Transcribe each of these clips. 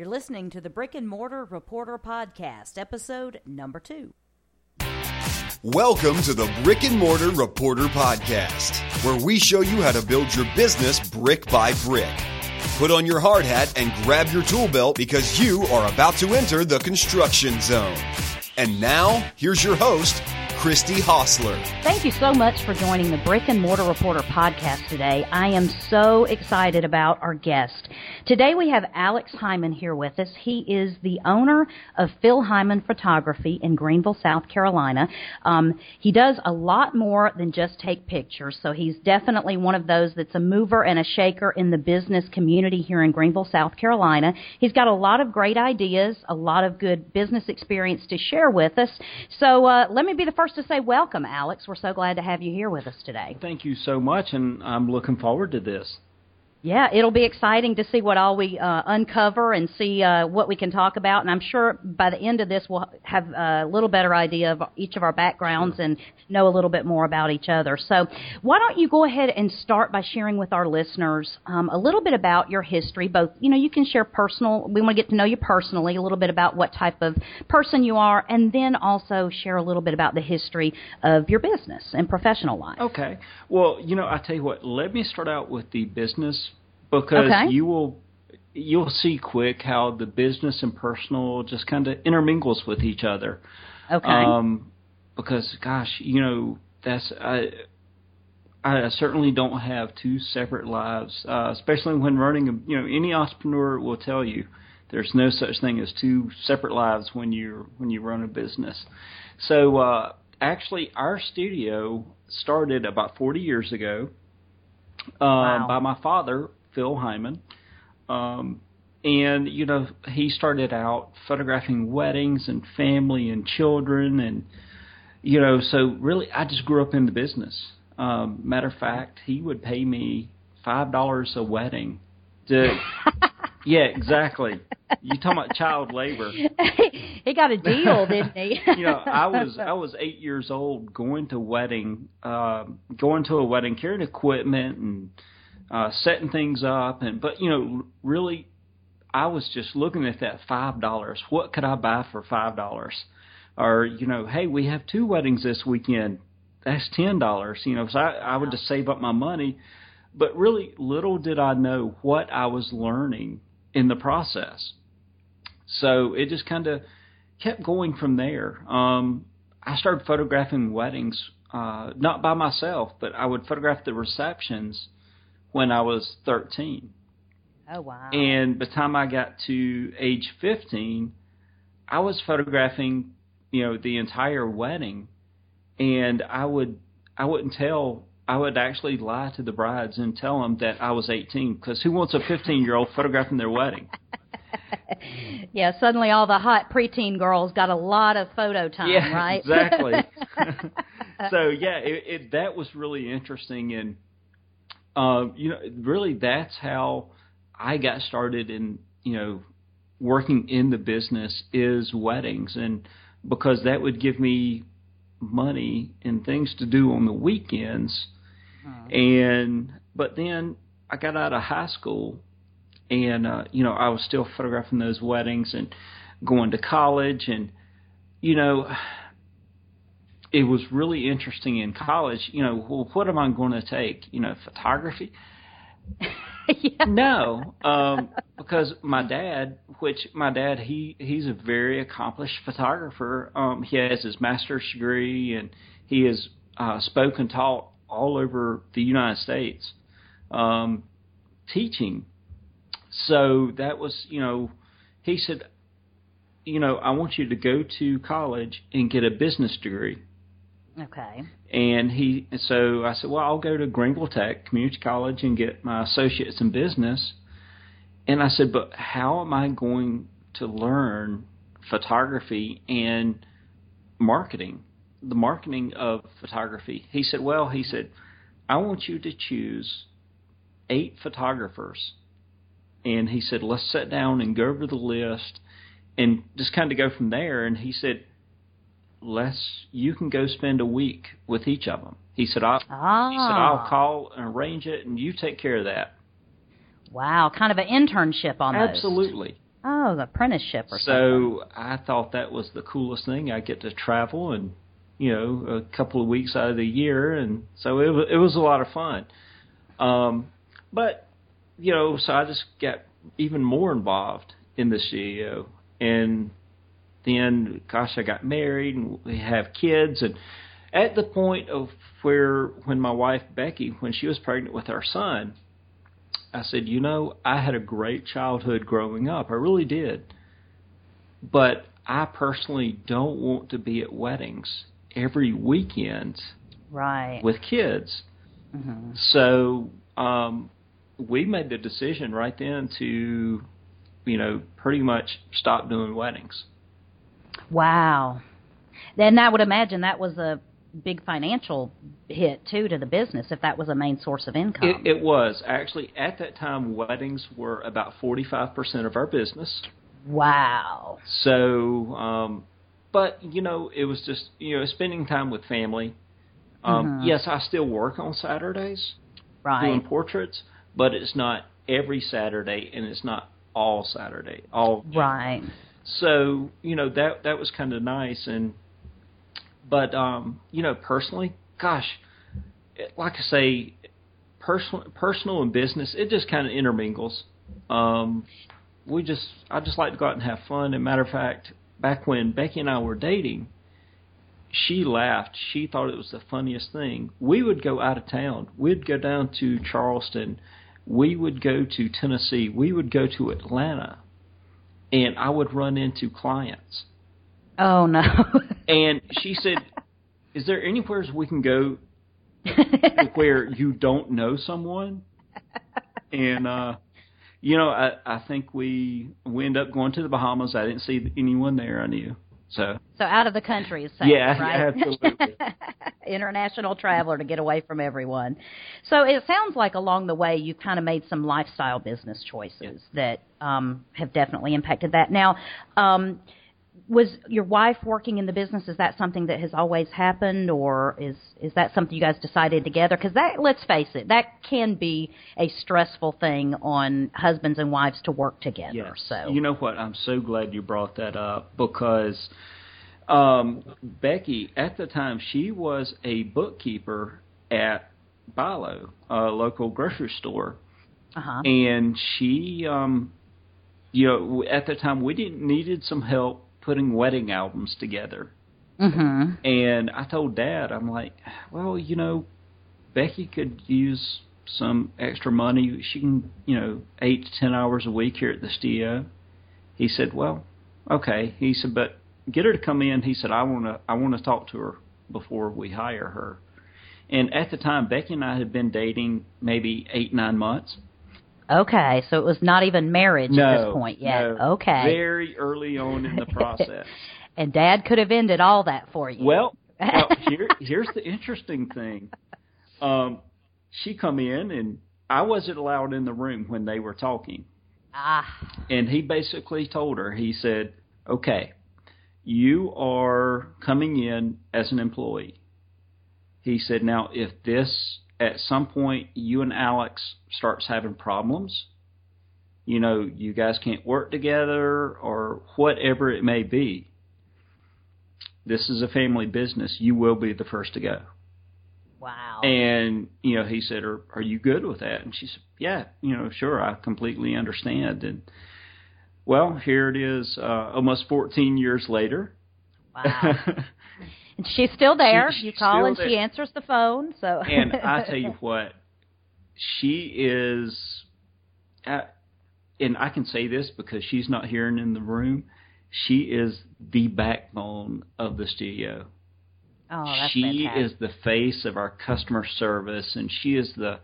You're listening to the Brick and Mortar Reporter Podcast, episode number two. Welcome to the Brick and Mortar Reporter Podcast, where we show you how to build your business brick by brick. Put on your hard hat and grab your tool belt because you are about to enter the construction zone. And now, here's your host, Christy Hostler. Thank you so much for joining the Brick and Mortar Reporter podcast today. I am so excited about our guest. Today we have Alex Hyman here with us. He is the owner of Phil Hyman Photography in Greenville, South Carolina. Um, he does a lot more than just take pictures, so he's definitely one of those that's a mover and a shaker in the business community here in Greenville, South Carolina. He's got a lot of great ideas, a lot of good business experience to share with us. So uh, let me be the first first to say welcome, Alex. We're so glad to have you here with us today. Thank you so much, and I'm looking forward to this. Yeah, it'll be exciting to see what all we uh, uncover and see uh, what we can talk about. And I'm sure by the end of this, we'll have a little better idea of each of our backgrounds and know a little bit more about each other. So, why don't you go ahead and start by sharing with our listeners um, a little bit about your history? Both, you know, you can share personal. We want to get to know you personally, a little bit about what type of person you are, and then also share a little bit about the history of your business and professional life. Okay. Well, you know, I tell you what. Let me start out with the business because okay. you will you'll see quick how the business and personal just kind of intermingles with each other. Okay. Um, because gosh, you know that's I. I certainly don't have two separate lives, uh, especially when running. A, you know, any entrepreneur will tell you there's no such thing as two separate lives when you when you run a business. So uh, actually, our studio started about 40 years ago uh, wow. by my father, Phil Hyman. Um, and you know, he started out photographing weddings and family and children, and you know, so really, I just grew up in the business. Um, matter of fact, he would pay me five dollars a wedding. To, yeah, exactly. You talking about child labor? he got a deal, didn't he? you know, I was I was eight years old, going to wedding, uh, going to a wedding, carrying equipment and uh, setting things up, and but you know, really, I was just looking at that five dollars. What could I buy for five dollars? Or you know, hey, we have two weddings this weekend. That's ten dollars. You know, so I, I would just save up my money. But really, little did I know what I was learning in the process. So it just kind of kept going from there. Um, I started photographing weddings, uh, not by myself, but I would photograph the receptions when I was 13. Oh, wow. And by the time I got to age 15, I was photographing, you know, the entire wedding. And I would, I wouldn't tell, I would actually lie to the brides and tell them that I was 18 because who wants a 15 year old photographing their wedding? yeah, suddenly all the hot preteen girls got a lot of photo time, yeah, right? exactly. so yeah, it, it, that was really interesting, and uh, you know, really that's how I got started in, you know, working in the business is weddings. And because that would give me money and things to do on the weekends. Hmm. And, but then I got out of high school and, uh, you know, I was still photographing those weddings and going to college and, you know, it was really interesting in college. You know, well, what am I going to take? You know, photography? yeah. No, um, because my dad, which my dad, he he's a very accomplished photographer. Um, he has his master's degree, and he has uh, spoken taught all over the United States, um, teaching. So that was, you know, he said, you know, I want you to go to college and get a business degree. Okay. And he, so I said, well, I'll go to Greenville Tech Community College and get my associates in business. And I said, but how am I going to learn photography and marketing, the marketing of photography? He said, well, he said, I want you to choose eight photographers. And he said, let's sit down and go over the list and just kind of go from there. And he said, less you can go spend a week with each of them. He said, I'll, ah. he said, I'll call and arrange it, and you take care of that. Wow, kind of an internship almost. Absolutely, Oh, the apprenticeship or so something. I thought that was the coolest thing. I get to travel and you know a couple of weeks out of the year, and so it was it was a lot of fun. Um, but you know, so I just got even more involved in the CEO, and then gosh, I got married and we have kids, and at the point of where when my wife Becky, when she was pregnant with our son, I said, you know, I had a great childhood growing up. I really did. But I personally don't want to be at weddings every weekend right. with kids. hmm So um, we made the decision right then to, you know, pretty much stop doing weddings. Wow. Then I would imagine that was a big financial hit too to the business if that was a main source of income. It, it was actually at that time weddings were about forty five percent of our business. wow. So, um, but you know, it was just you know spending time with family. Um, Mhm. Yes, I still work on Saturdays right. doing portraits, but it's not every Saturday, and it's not all Saturday. All Right. So you know that that was kind of nice, and but um, you know personally, gosh, it, like I say, personal personal and business, it just kind of intermingles. Um, we just I just like to go out and have fun. And matter of fact, back when Becky and I were dating, she laughed. She thought it was the funniest thing. We would go out of town. We'd go down to Charleston. We would go to Tennessee. We would go to Atlanta. And I would run into clients. Oh no. And she said, Is there anywhere we can go where you don't know someone? And uh you know, I I think we we end up going to the Bahamas. I didn't see anyone there I knew. So so out of the country is safe, Yeah, right? absolutely. International traveler to get away from everyone. So it sounds like along the way you kind of made some lifestyle business choices that um, have definitely impacted that. Now, um, was your wife working in the business? Is that something that has always happened, or is is that something you guys decided together? Because that, let's face it, that can be a stressful thing on husbands and wives to work together. Yes. So You know what? I'm so glad you brought that up because um, Becky, at the time, she was a bookkeeper at Bi-Lo, a local grocery store, uh-huh. and she, um, you know, at the time we didn't needed some help putting wedding albums together. hmm And I told Dad, I'm like, well, you know, Becky could use some extra money. She can, you know, eight to ten hours a week here at the studio. He said, well, okay. He said, but get her to come in. He said, I want to, I want to talk to her before we hire her. And at the time, Becky and I had been dating maybe eight, nine months. Okay, so it was not even marriage no, at this point yet. no, okay. Very early on in the process. and Dad could have ended all that for you. Well, now, here, here's the interesting thing. Um, she come in and I wasn't allowed in the room when they were talking. ah, And he basically told her, he said, okay, you are coming in as an employee. He said, now if this, at some point, you and Alex starts having problems, you know, you guys can't work together or whatever it may be, this is a family business. You will be the first to go. wow. And you know, he said, "Are are you good with that?" And she said, "Yeah, you know, sure, I completely understand." And well, here it is, uh, almost 14 years later. wow. And she's still there. She- you call and she answers the phone. So and I tell you what, she is, uh, and I can say this because she's not here and in the room. She is the backbone of the studio. oh, that's she fantastic. is the face of our customer service and she is the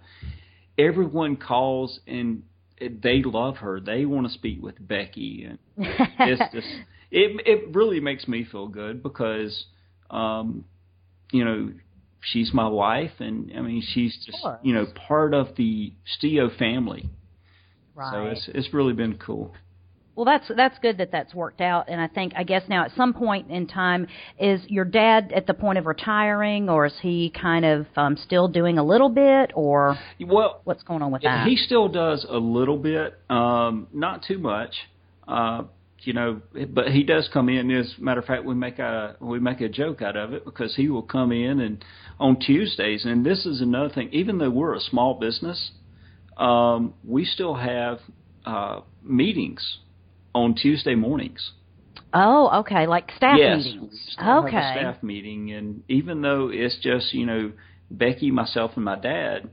everyone calls and they love her they want to speak with becky and it's just it it really makes me feel good because um you know she's my wife and i mean she's just you know part of the stio family right. so it's it's really been cool Well, that's that's good that that's worked out, and I think I guess now at some point in time, is your dad at the point of retiring, or is he kind of um, still doing a little bit, or well what's going on with that? He still does a little bit, um, not too much. Uh, you know, but he does come in. As a matter of fact, we make a we make a joke out of it because he will come in and on Tuesdays. And this is another thing. Even though we're a small business, um, we still have uh, meetings on Tuesday mornings. Oh, okay, like staff yes, meetings. Okay, have a staff meeting, and even though it's just you know Becky, myself, and my dad,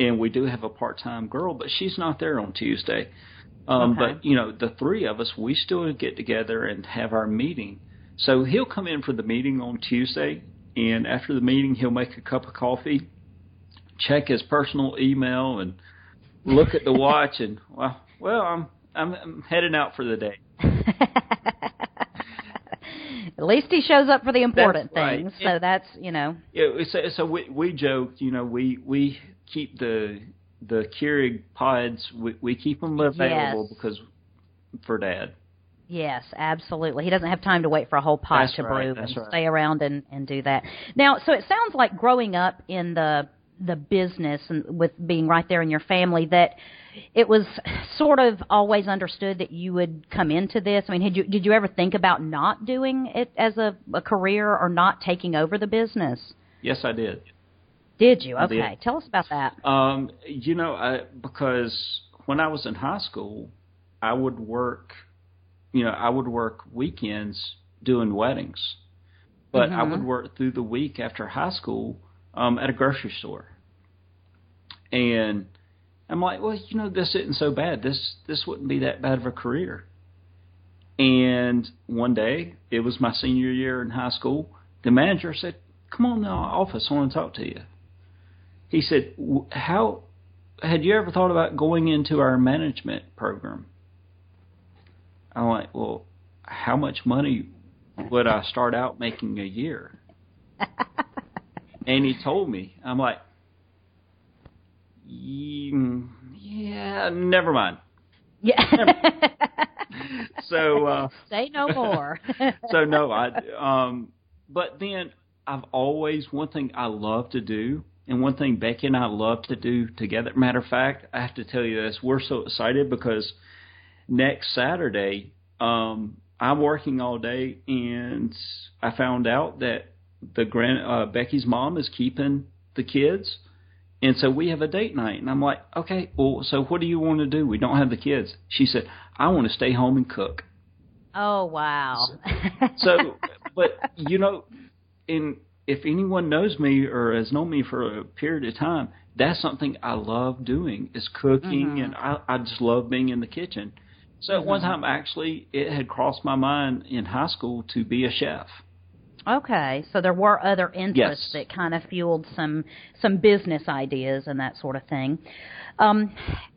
and we do have a part-time girl, but she's not there on Tuesday. Um, Okay. But you know, the three of us, we still get together and have our meeting. So he'll come in for the meeting on Tuesday, and after the meeting, he'll make a cup of coffee, check his personal email, and look at the watch, and well, well, I'm I'm, I'm heading out for the day. At least he shows up for the important right. things. So that's you know. Yeah, so, so we we joked, you know, we we keep the the Keurig pods, we, we keep them available Yes. because for Dad. Yes, absolutely. He doesn't have time to wait for a whole pot That's to right, brew and right. stay around and, and do that. Now, so it sounds like growing up in the the business and with being right there in your family that it was sort of always understood that you would come into this. I mean, had you did you ever think about not doing it as a, a career or not taking over the business? Yes, I did. Did you? I did. Okay, tell us about that. Um, you know, I, because when I was in high school, I would work, you know, I would work weekends doing weddings, but I Mhm. would work through the week after high school um, at a grocery store. And I'm like, well, you know, this isn't so bad. This this wouldn't be that bad of a career. And one day, it was my senior year in high school. The manager said, "Come on to our office. I want to talk to you." He said, "How had you ever thought about going into our management program?" I'm like, "Well, how much money would I start out making a year?" and he told me, I'm like, "Mm, "Yeah, never mind." Yeah. So. uh Say no more. so no, I um but then I've always one thing I love to do and one thing Becky and I love to do together. Matter of fact, I have to tell you this, we're so excited because next Saturday, um, I'm working all day and I found out that the grand uh Becky's mom is keeping the kids. And so we have a date night and I'm like, Okay, well so what do you want to do? We don't have the kids. She said, I want to stay home and cook. oh wow. So, but you know, in if anyone knows me or has known me for a period of time, that's something I love doing is cooking, Mhm. and I, I just love being in the kitchen. So at one Mhm. time, actually, it had crossed my mind in high school to be a chef. Okay, so there were other interests Yes. that kind of fueled some some business ideas and that sort of thing. Um,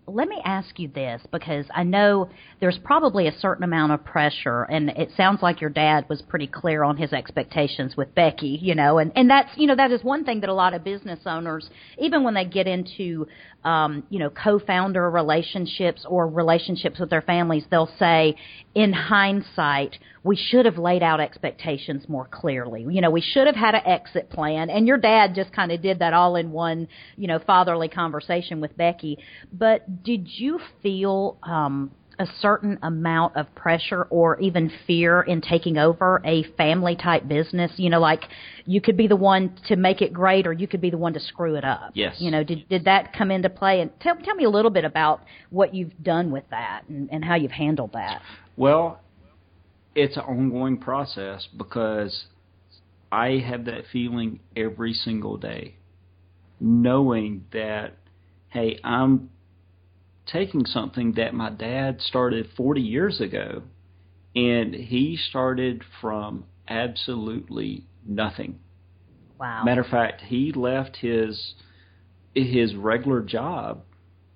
let me ask you this because I know there's probably a certain amount of pressure, and it sounds like your dad was pretty clear on his expectations with Becky, you know, and and that's you know that is one thing that a lot of business owners, even when they get into um, you know co-founder relationships or relationships with their families, they'll say, in hindsight, we should have laid out expectations more clearly. You know, we should have had an exit plan, and your dad just kind of did that all in one, you know, fatherly conversation with Becky. But did you feel um, a certain amount of pressure or even fear in taking over a family type business? You know, like you could be the one to make it great, or you could be the one to screw it up. Yes. You know, did did that come into play? And tell tell me a little bit about what you've done with that and, and how you've handled that. Well, it's an ongoing process because I have that feeling every single day, knowing that, hey, I'm taking something that my dad started 40 years ago, and he started from absolutely nothing. Wow. Matter of fact, he left his his regular job.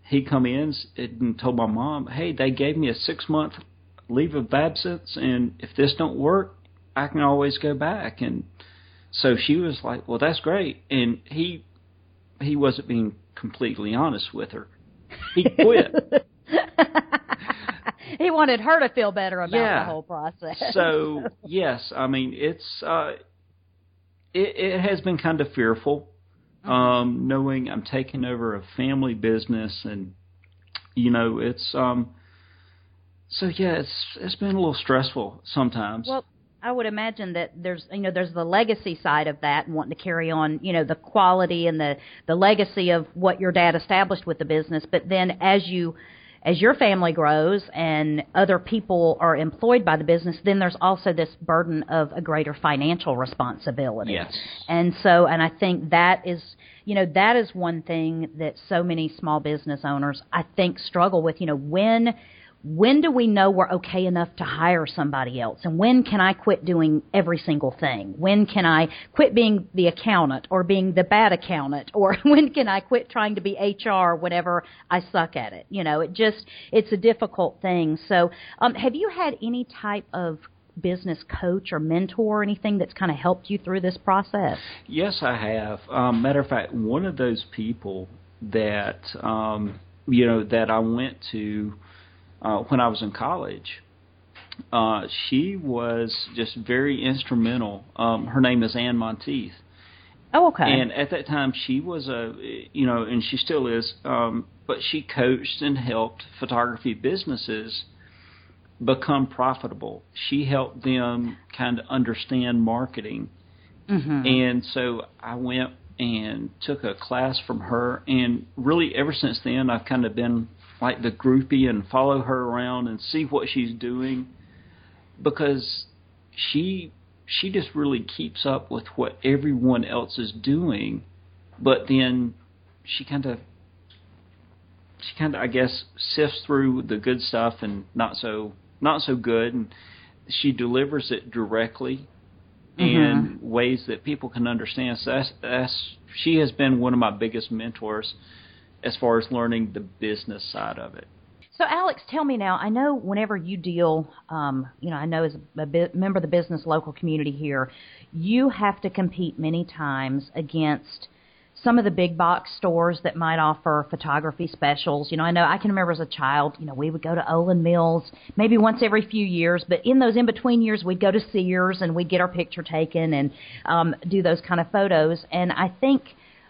He come in and told my mom, "Hey, they gave me a six month leave of absence, and if this don't work, I can always go back." And so she was like, "Well, that's great." And he he wasn't being completely honest with her. He quit. he wanted her to feel better about Yeah. the whole process. so yes, I mean it's uh, it, it has been kind of fearful, um, knowing I'm taking over a family business, and you know it's um, So yeah, it's it's been a little stressful sometimes. Well, I would imagine that there's you know there's the legacy side of that and wanting to carry on you know the quality and the the legacy of what your dad established with the business, but then as you as your family grows and other people are employed by the business, then there's also this burden of a greater financial responsibility. Yes. And so, and I think that is, you know, that is one thing that so many small business owners, I think, struggle with. You know, when when do we know we're okay enough to hire somebody else? And when can I quit doing every single thing? When can I quit being the accountant or being the bad accountant? Or when can I quit trying to be HR whenever I suck at it? You know, it just, it's a difficult thing. So, um, have you had any type of business coach or mentor or anything that's kind of helped you through this process? Yes, I have. Um, matter of fact, one of those people that, um, you know, that I went to, uh, when I was in college. Uh, she was just very instrumental. Um, her name is Ann Monteith. Oh, okay. And at that time, she was a, you know, and she still is, um, but she coached and helped photography businesses become profitable. She helped them kind of understand marketing. Mm-hmm. And so I went and took a class from her, and really ever since then, I've kind of been like the groupie and follow her around and see what she's doing. Because she she just really keeps up with what everyone else is doing. But then she kind of she kind of I guess sifts through the good stuff and not so not so good. And she delivers it directly in Mm-hmm. ways that people can understand. So that's that's she has been one of my biggest mentors as far as learning the business side of it. So, Alex, tell me now. I know whenever you deal, um, you know, I know as a bit, member of the business local community here, you have to compete many times against some of the big box stores that might offer photography specials. You know, I know I can remember as a child, you know, we would go to Olan Mills maybe once every few years, but in those in between years, we'd go to Sears and we'd get our picture taken and um, do those kind of photos. And I think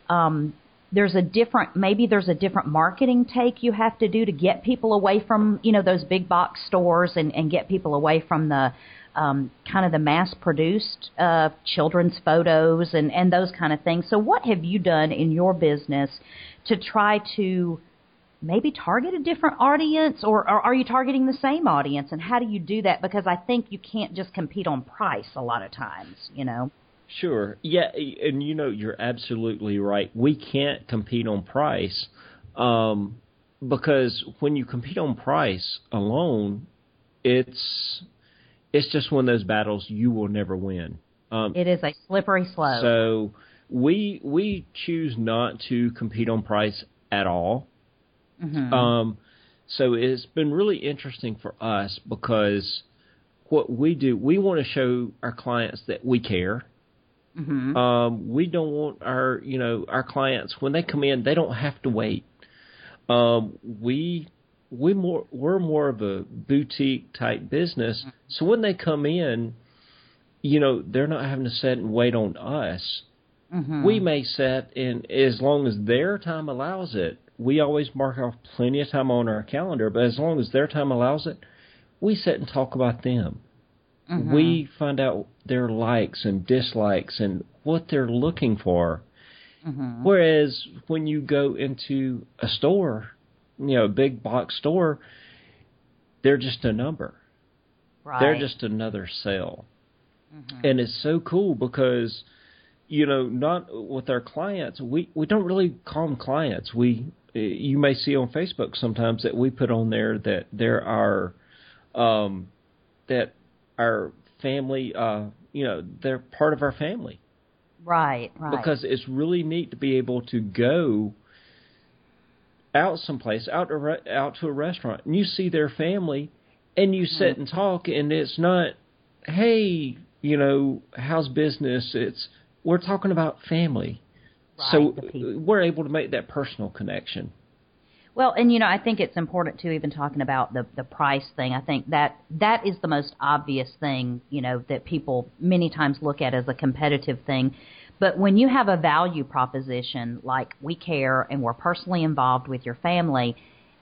um, there's a different maybe there's a different marketing take you have to do to get people away from you know those big box stores and and get people away from the um, kind of the mass produced uh, children's photos and and those kind of things. So what have you done in your business to try to maybe target a different audience or, or are you targeting the same audience and how do you do that because I think you can't just compete on price a lot of times, you know. Sure. Yeah, and you know you're absolutely right. We can't compete on price um, because when you compete on price alone, it's it's just one of those battles you will never win. Um, It is a slippery slope. so we we choose not to compete on price at all. Mhm. Um, so it's been really interesting for us because what we do, we want to show our clients that we care. Mhm. Um, we don't want our, you know, our clients when they come in, they don't have to wait. Um, we we more we're more of a boutique type business, so when they come in, you know, they're not having to sit and wait on us. Mhm. We may set in as long as their time allows it. We always mark off plenty of time on our calendar, but as long as their time allows it, we sit and talk about them. Mhm. We find out their likes and dislikes and what they're looking for. Mhm. Whereas when you go into a store, you know, a big box store, they're just a number. right. They're just another sale. Mhm. And it's so cool because you know, not with our clients, we we don't really call them clients. We you may see on Facebook sometimes that we put on there that there are um that our family uh you know, they're part of our family right, right. because it's really neat to be able to go out someplace, out to re- out to a restaurant, and you see their family, and you Mm-hmm. sit and talk, and it's not, hey, you know, how's business? It's we're talking about family, so Right, people. we're able to make that personal connection. Well, and you know, I think it's important too, even talking about the the price thing. I think that that is the most obvious thing, you know, that people many times look at as a competitive thing. But when you have a value proposition like we care and we're personally involved with your family,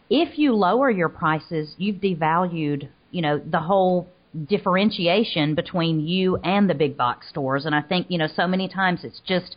if you lower your prices, you've devalued, you know, the whole differentiation between you and the big box stores. And I think, you know, so many times it's just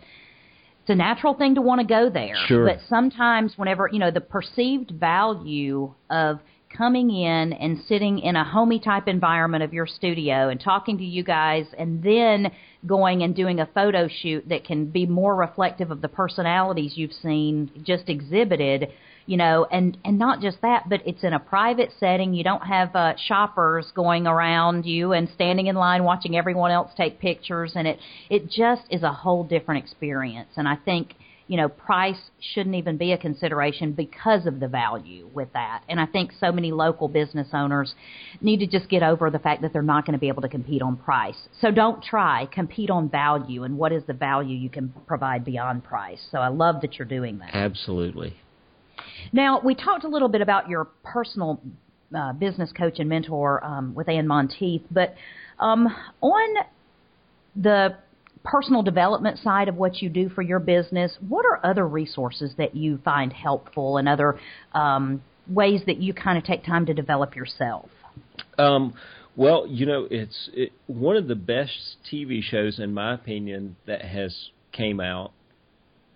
it's a natural thing to want to go there. Sure. But sometimes whenever, you know, the perceived value of coming in and sitting in a homey type environment of your studio and talking to you guys and then going and doing a photo shoot that can be more reflective of the personalities you've seen just exhibited you know and and not just that but it's in a private setting you don't have uh, shoppers going around you and standing in line watching everyone else take pictures and it it just is a whole different experience and i think you know, price shouldn't even be a consideration because of the value with that. And I think so many local business owners need to just get over the fact that they're not going to be able to compete on price. So don't try, compete on value and what is the value you can provide beyond price. So I love that you're doing that. Absolutely. Now, we talked a little bit about your personal uh, business coach and mentor um, with Ann Monteith, but um, on the personal development side of what you do for your business, what are other resources that you find helpful and other um, ways that you kind of take time to develop yourself? Um, well, you know, it's it, one of the best TV shows, in my opinion, that has came out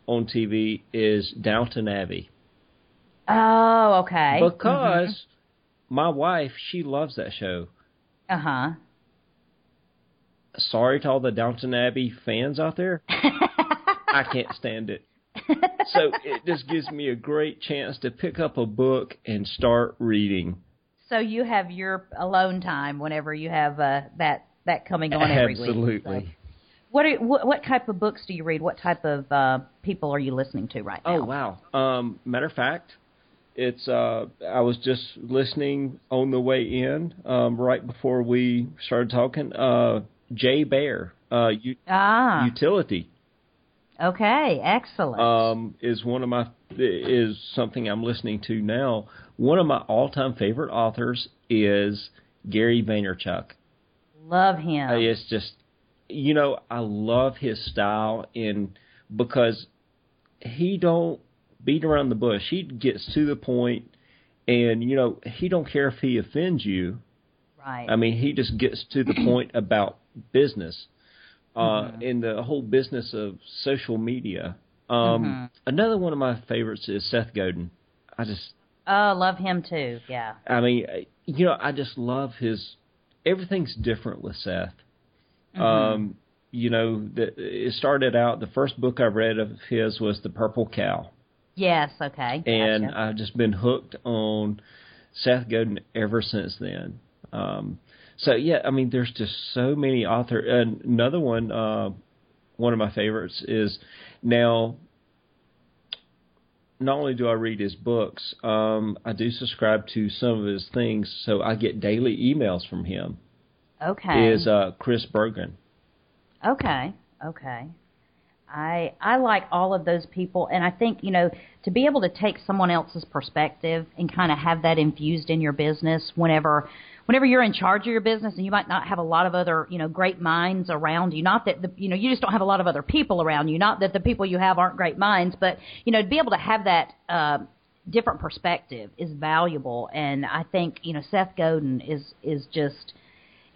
on TV is Downton Abbey. Oh, okay. Because mm-hmm. my wife, she loves that show. Uh huh sorry to all the Downton Abbey fans out there. I can't stand it. so it just gives me a great chance to pick up a book and start reading. So you have your alone time whenever you have uh, that that coming on every Absolutely. week. Absolutely. So what, are, what what type of books do you read? What type of uh, people are you listening to right now? Oh wow! Um, matter of fact, it's uh, I was just listening on the way in um, right before we started talking. Uh, Jay Baer, uh, u- ah. Youtility. Okay, excellent. Um, is one of my is something I'm listening to now. One of my all-time favorite authors is Gary Vaynerchuk. Love him. It's just, you know, I love his style in because he don't beat around the bush. He gets to the point, and you know, he don't care if he offends you. Right. I mean, he just gets to the point about business, uh, mm-hmm. in the whole business of social media. Um, mm-hmm. Another one of my favorites is Seth Godin. I just oh love him too. Yeah. I mean, you know, I just love his. Everything's different with Seth. Mm-hmm. Um, you know, the, it started out. The first book I read of his was The Purple Cow. Yes. Okay. And gotcha. I've just been hooked on Seth Godin ever since then. Um, so yeah, I mean, there's just so many authors. Another one, uh, one of my favorites is now. Not only do I read his books, um, I do subscribe to some of his things, so I get daily emails from him. Okay. Is uh, Chris Bergen. Okay. Okay. I I like all of those people, and I think you know to be able to take someone else's perspective and kind of have that infused in your business whenever whenever you're in charge of your business and you might not have a lot of other, you know, great minds around you, not that the, you know, you just don't have a lot of other people around you, not that the people you have aren't great minds, but, you know, to be able to have that, uh, different perspective is valuable. And I think, you know, Seth Godin is, is just,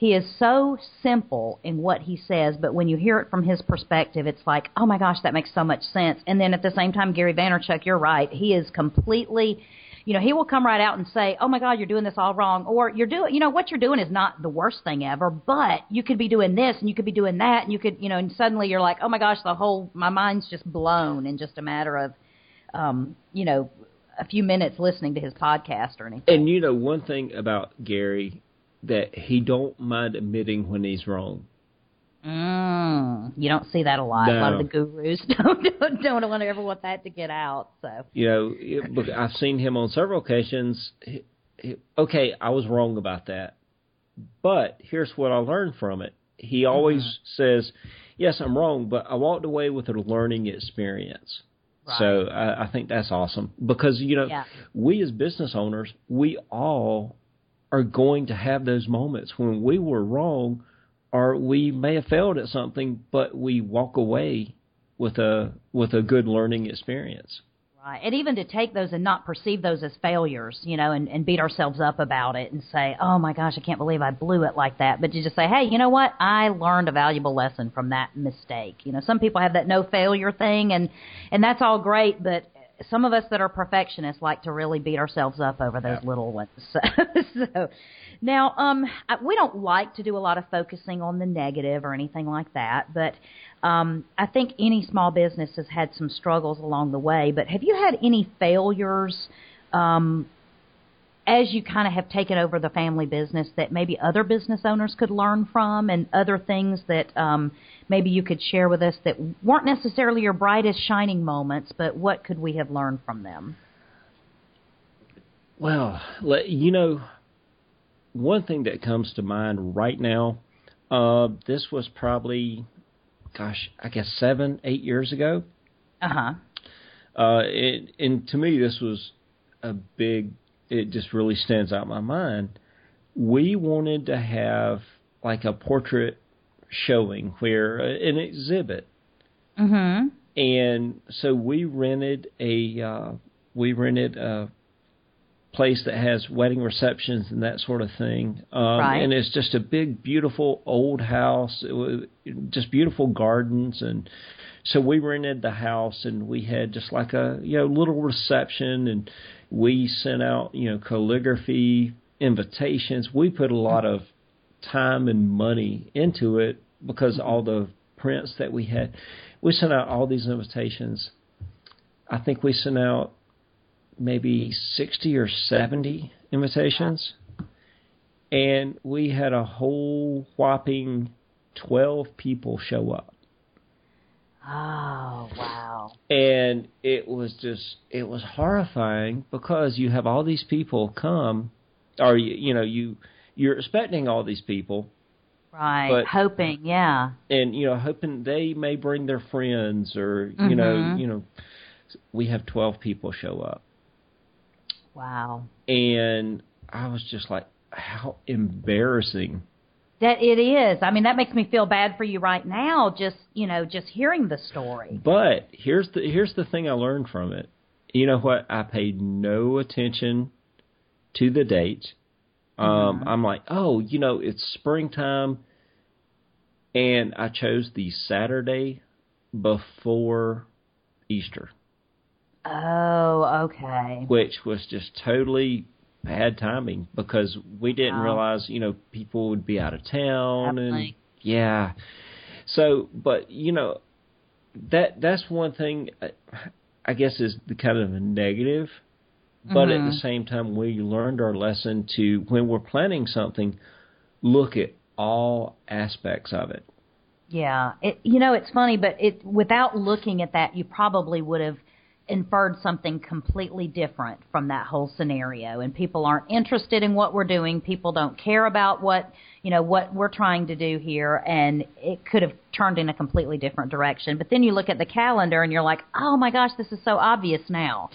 he is so simple in what he says, but when you hear it from his perspective, it's like, oh my gosh, that makes so much sense. And then at the same time, Gary Vaynerchuk, you're right. He is completely you know, he will come right out and say, "Oh my God, you're doing this all wrong," or "You're doing, you know, what you're doing is not the worst thing ever, but you could be doing this and you could be doing that, and you could, you know, and suddenly you're like, "Oh my gosh, the whole my mind's just blown in just a matter of, um, you know, a few minutes listening to his podcast or anything." And you know, one thing about Gary that he don't mind admitting when he's wrong. Mm, you don't see that a lot. No. A lot of the gurus don't don't, don't want to ever want that to get out. So you know, look, I've seen him on several occasions. He, he, okay, I was wrong about that, but here's what I learned from it. He always mm-hmm. says, "Yes, I'm wrong, but I walked away with a learning experience." Right. So I, I think that's awesome because you know yeah. we as business owners, we all are going to have those moments when we were wrong or we may have failed at something, but we walk away with a with a good learning experience. Right. And even to take those and not perceive those as failures, you know, and, and beat ourselves up about it and say, oh my gosh, I can't believe I blew it like that. But to just say, hey, you know what? I learned a valuable lesson from that mistake. You know, some people have that no failure thing and, and that's all great, but some of us that are perfectionists like to really beat ourselves up over those yeah. little ones. So, so now, um, we don't like to do a lot of focusing on the negative or anything like that, but um, I think any small business has had some struggles along the way, but have you had any failures um, as you kind of have taken over the family business that maybe other business owners could learn from, and other things that um, maybe you could share with us that weren't necessarily your brightest shining moments, but what could we have learned from them? Well, you know, one thing that comes to mind right now, uh, this was probably gosh, I guess seven, eight years ago. Uh-huh. Uh it, and to me, this was a big. It just really stands out in my mind. We wanted to have like a portrait showing where uh, an exhibit. Mm-hmm. And so we rented a uh, we rented a place that has wedding receptions and that sort of thing. Um, right. And it's just a big, beautiful old house, it was just beautiful gardens. And so we rented the house and we had just like a, you know, little reception and we sent out, you know, calligraphy invitations. We put a lot of time and money into it because all the prints that we had. We sent out all these invitations. I think we sent out maybe 60 or 70 invitations. And we had a whole whopping 12 people show up. Oh, wow. And it was just, it was horrifying because you have all these people come, or, you, you know, you, you're expecting all these people. Right. But, hoping, yeah. And, you know, hoping they may bring their friends or, you mm-hmm. know, you know, we have 12 people show up. Wow. And I was just like, how embarrassing. That it is. I mean, that makes me feel bad for you right now. Just you know, just hearing the story. But here's the here's the thing I learned from it. You know what? I paid no attention to the date. Um, mm-hmm. I'm like, oh, you know, it's springtime, and I chose the Saturday before Easter. Oh, okay. Which was just totally bad timing because we didn't wow. realize, you know, people would be out of town Definitely. and yeah. So, but you know, that that's one thing I guess is the kind of a negative, but mm-hmm. at the same time we learned our lesson to when we're planning something, look at all aspects of it. Yeah, it you know it's funny, but it without looking at that, you probably would have inferred something completely different from that whole scenario. And people aren't interested in what we're doing. People don't care about what you know what we're trying to do here. And it could have turned in a completely different direction. But then you look at the calendar and you're like oh my gosh this is so obvious now.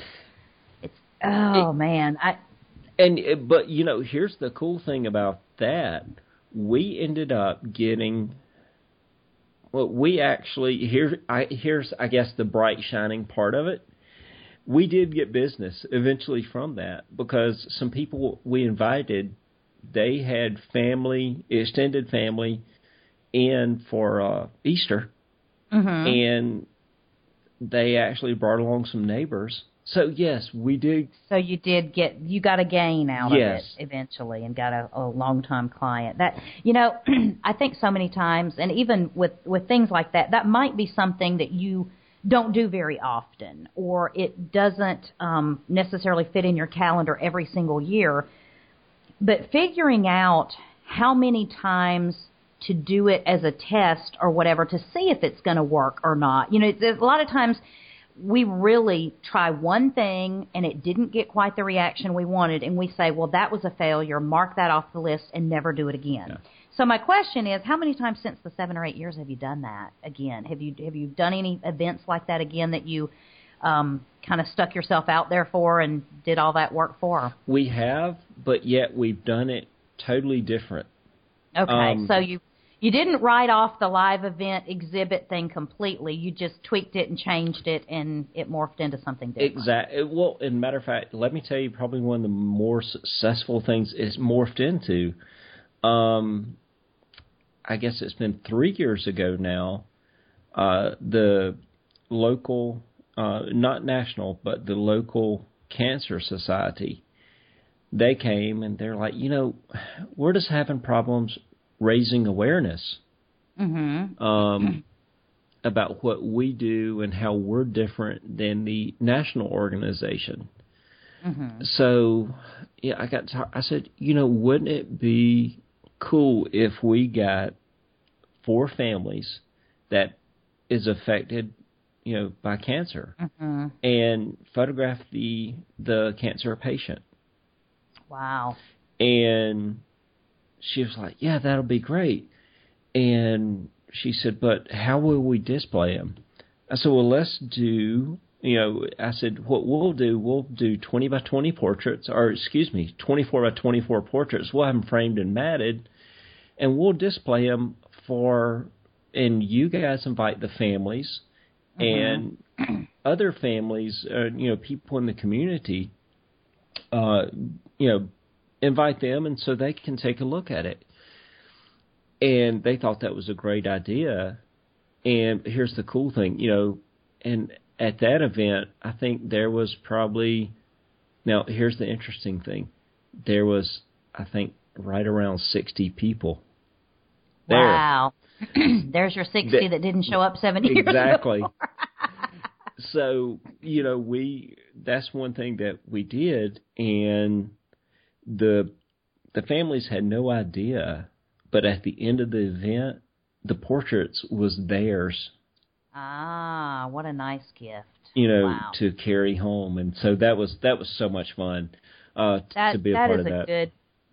It's oh it, man. I and but you know here's the cool thing about that. We ended up getting well, we actually here I here's I guess the bright shining part of it we did get business eventually from that because some people we invited, they had family, extended family, in for uh, Easter, mm-hmm. and they actually brought along some neighbors. So yes, we did. So you did get you got a gain out yes. of it eventually, and got a, a long time client. That you know, I think so many times, and even with with things like that, that might be something that you don't do very often, or it doesn't um, necessarily fit in your calendar every single year. But figuring out how many times to do it as a test or whatever to see if it's going to work or not. You know, a lot of times we really try one thing and it didn't get quite the reaction we wanted, and we say, well, that was a failure, mark that off the list, and never do it again. Yeah. So my question is, how many times since the seven or eight years have you done that again? Have you have you done any events like that again that you um, kind of stuck yourself out there for and did all that work for? We have, but yet we've done it totally different. Okay, um, so you you didn't write off the live event exhibit thing completely. You just tweaked it and changed it, and it morphed into something different. Exactly. Well, as a matter of fact, let me tell you, probably one of the more successful things it's morphed into. Um, I guess it's been three years ago now. Uh, the local, uh, not national, but the local cancer society, they came and they're like, you know, we're just having problems raising awareness mm-hmm. um, about what we do and how we're different than the national organization. Mm-hmm. So, yeah, I got. I said, you know, wouldn't it be cool if we got four families that is affected, you know, by cancer, mm-hmm. and photograph the the cancer patient. Wow. And she was like, "Yeah, that'll be great." And she said, "But how will we display them?" I said, "Well, let's do." You know, I said, "What we'll do, we'll do twenty by twenty portraits, or excuse me, twenty-four by twenty-four portraits. We'll have them framed and matted, and we'll display them for. And you guys invite the families, Mm-hmm. and other families, uh, you know, people in the community, uh, you know, invite them, and so they can take a look at it. And they thought that was a great idea. And here's the cool thing, you know, and at that event, I think there was probably. Now, here's the interesting thing: there was, I think, right around sixty people. There. Wow. There's your 60 That- that, didn't show up seven years Exactly. so you know we that's one thing that we did and the the families had no idea but at the end of the event the portraits was theirs Ah, what a nice gift. you know Wow. to carry home and so that was that was so much fun uh That to be a that part is of a that good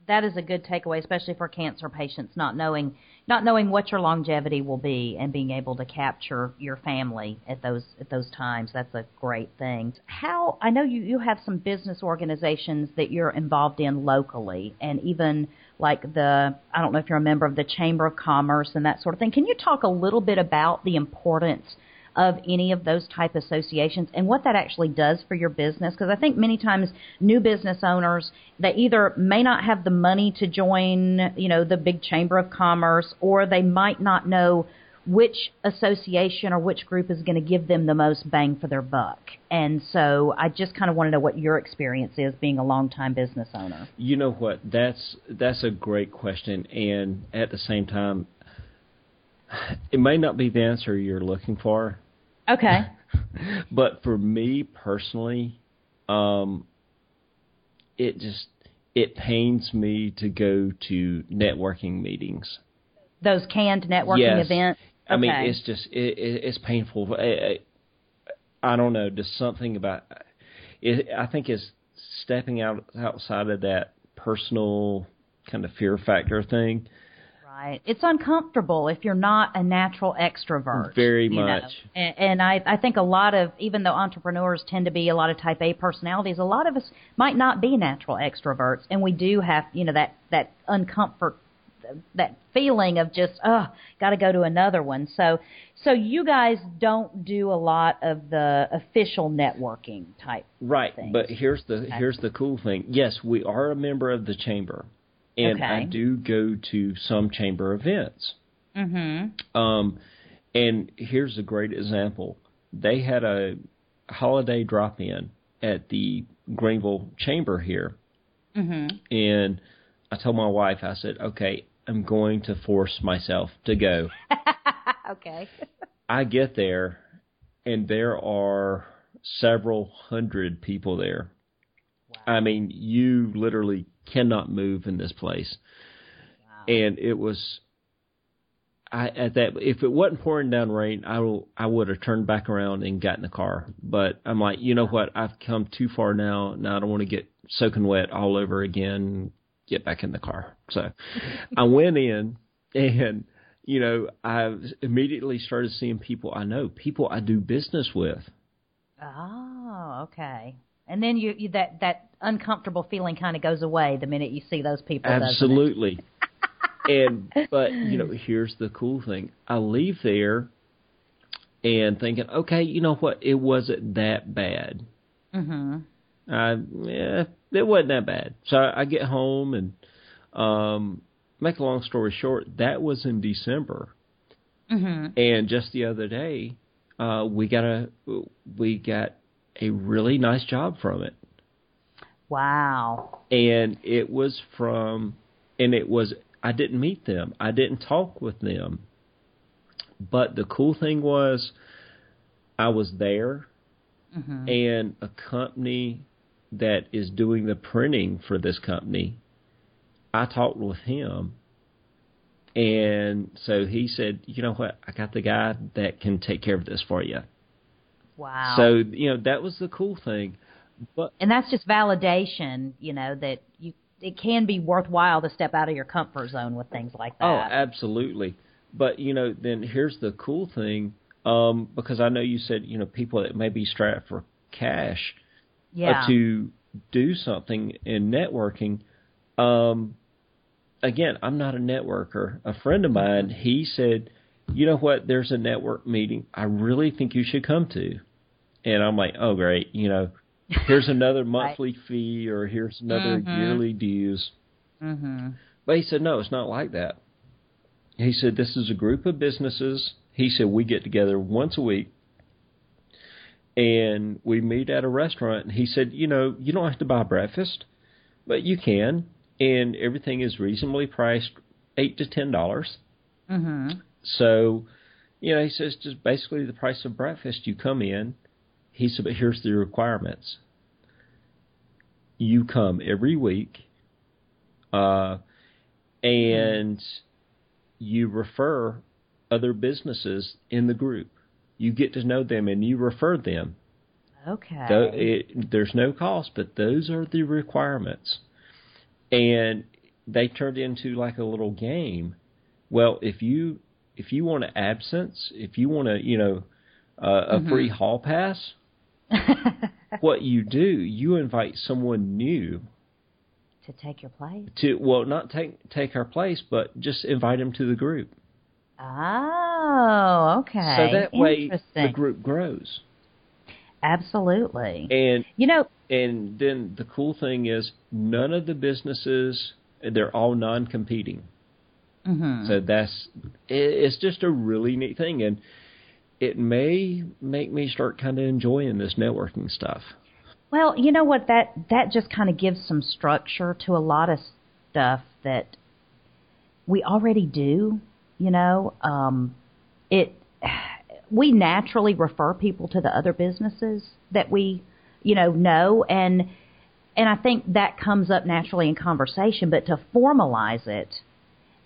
that is a good takeaway, especially for cancer patients, not knowing not knowing what your longevity will be and being able to capture your family at those at those times. That's a great thing. How I know you you have some business organizations that you're involved in locally, and even like the I don't know if you're a member of the Chamber of Commerce and that sort of thing. Can you talk a little bit about the importance of any of those type associations and what that actually does for your business because I think many times new business owners they either may not have the money to join, you know, the big chamber of commerce or they might not know which association or which group is going to give them the most bang for their buck. And so I just kind of want to know what your experience is being a longtime business owner. You know what? That's that's a great question, and at the same time, it may not be the answer you're looking for. Okay. but for me personally, um, it just it pains me to go to networking meetings. Those canned networking Yes. events. I mean, it's just it, it, it's painful. I, I, I don't know, just something about it. I think is stepping out outside of that personal kind of fear factor thing. Right. It's uncomfortable if you're not a natural extrovert. Very you know. much. And, and I, I think a lot of, even though entrepreneurs tend to be a lot of type A personalities, a lot of us might not be natural extroverts. And we do have, you know, that, that uncomfort, that feeling of just, oh, got to go to another one. So, so you guys don't do a lot of the official networking type. Right, things. but here's the here's the cool thing. Yes, we are a member of the chamber, and I do go to some chamber events. Mm-hmm. Um, and here's a great example. They had a holiday drop in at the Greenville Chamber here, Mm-hmm. and I told my wife, I said, "Okay, I'm going to force myself to go." Okay. I get there, and there are several hundred people there. I mean, you literally cannot move in this place. And it was, I at that if it wasn't pouring down rain, I will I would have turned back around and got in the car. But I'm like, you know what? I've come too far now. Now I don't want to get soaking wet all over again. Get back in the car. So I went in and you know, I immediately started seeing people I know, people I do business with. Oh, okay. And then you, you that that uncomfortable feeling kind of goes away the minute you see those people. Absolutely. and but you know, here's the cool thing. I leave there and thinking, okay, you know what? It wasn't that bad. Mhm. I yeah, it wasn't that bad. So I get home and um make a long story short, that was in December. Mhm. And just the other day, uh we got a we got a really nice job from it. Wow. And it was from and it was I didn't meet them. I didn't talk with them. But the cool thing was I was there Mhm. and a company that is doing the printing for this company, I talked with him. And so he said, you know what, I got the guy that can take care of this for you. Wow. So, you know, that was the cool thing. But and that's just validation, you know, that you it can be worthwhile to step out of your comfort zone with things like that. Oh, absolutely. But you know, then here's the cool thing, um, because I know you said you know people that may be strapped for cash yeah. uh, to do something in networking. Um, again, I'm not a networker. A friend of mine, he said, "You know what? There's a network meeting. I really think you should come to." And I'm like, "Oh, great! You know, here's another monthly fee, or here's another Mhm. yearly dues." mhm. But he said, no, it's not like that. He said, this is a group of businesses. He said, we get together once a week and we meet at a restaurant. And he said, you know, you don't have to buy breakfast, but you can. And everything is reasonably priced, eight to ten dollars. Mhm. So, you know, he says just basically the price of breakfast. You come in. He said, but here's the requirements. You come every week, uh, and you refer other businesses in the group. You get to know them and you refer them. Okay. It, there's no cost, but those are the requirements. And they turned into like a little game. Well, if you if you want an absence, if you want to, you know, uh, a free hall pass, what you do, you invite someone new to take your place. to well, not take take our place, but just invite them to the group. Oh, okay. So that way the group grows. Absolutely. And you know, and then the cool thing is none of the businesses they're all non-competing. mhm. So that's it's just a really neat thing, and it may make me start kind of enjoying this networking stuff. Well, you know what that that just kind of gives some structure to a lot of stuff that we already do, you know. Um it we naturally refer people to the other businesses that we, you know, know and and I think that comes up naturally in conversation, but to formalize it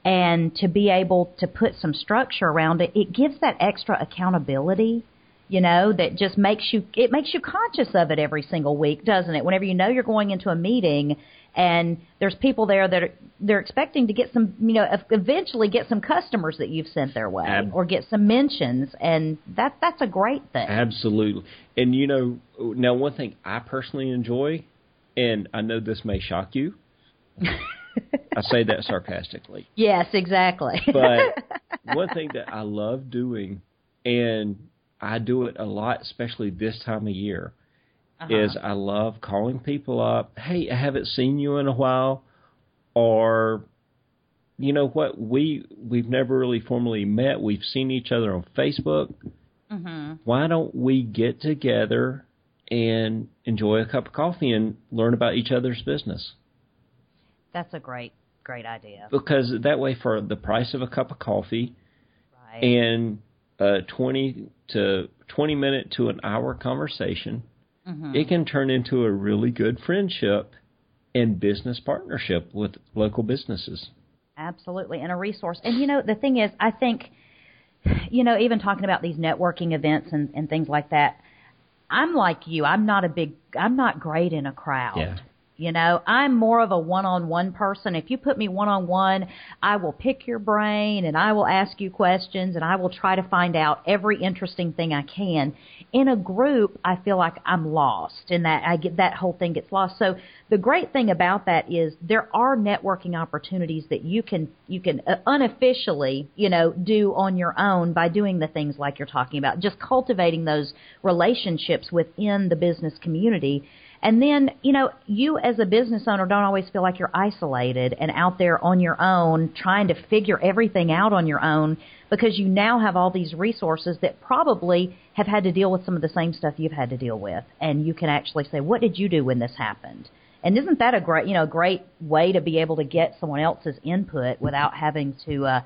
and to be able to put some structure around it, it gives that extra accountability you know, that just makes you it makes you conscious of it every single week, doesn't it? Whenever you know you're going into a meeting and there's people there that are they're expecting to get some, you know, eventually get some customers that you've sent their way Ab- or get some mentions and that that's a great thing. Absolutely. And you know, now one thing I personally enjoy, and I know this may shock you. I say that sarcastically. yes, exactly. But one thing that I love doing, and I do it a lot, especially this time of year, Uh-huh. is I love calling people up. Hey, I haven't seen you in a while, or you know what? We we've never really formally met. We've seen each other on Facebook. mhm. Why don't we get together and enjoy a cup of coffee and learn about each other's business? That's a great great idea. Because that way, for the price of a cup of coffee, Right. and a 20 to 20 minute to an hour conversation, Mhm. it can turn into a really good friendship and business partnership with local businesses. Absolutely, and a resource. And you know, the thing is, I think, you know, even talking about these networking events and, and things like that, I'm like you. I'm not a big. I'm not great in a crowd. Yeah. You know, I'm more of a one-on-one person. If you put me one-on-one, I will pick your brain and I will ask you questions and I will try to find out every interesting thing I can. In a group, I feel like I'm lost and that I get that whole thing gets lost. So the great thing about that is there are networking opportunities that you can you can uh, unofficially, you know, do on your own by doing the things like you're talking about, just cultivating those relationships within the business community. And then, you know, you as a business owner don't always feel like you're isolated and out there on your own trying to figure everything out on your own because you now have all these resources that probably have had to deal with some of the same stuff you've had to deal with. And you can actually say, what did you do when this happened? And isn't that a great, you know, great way to be able to get someone else's input without having to uh,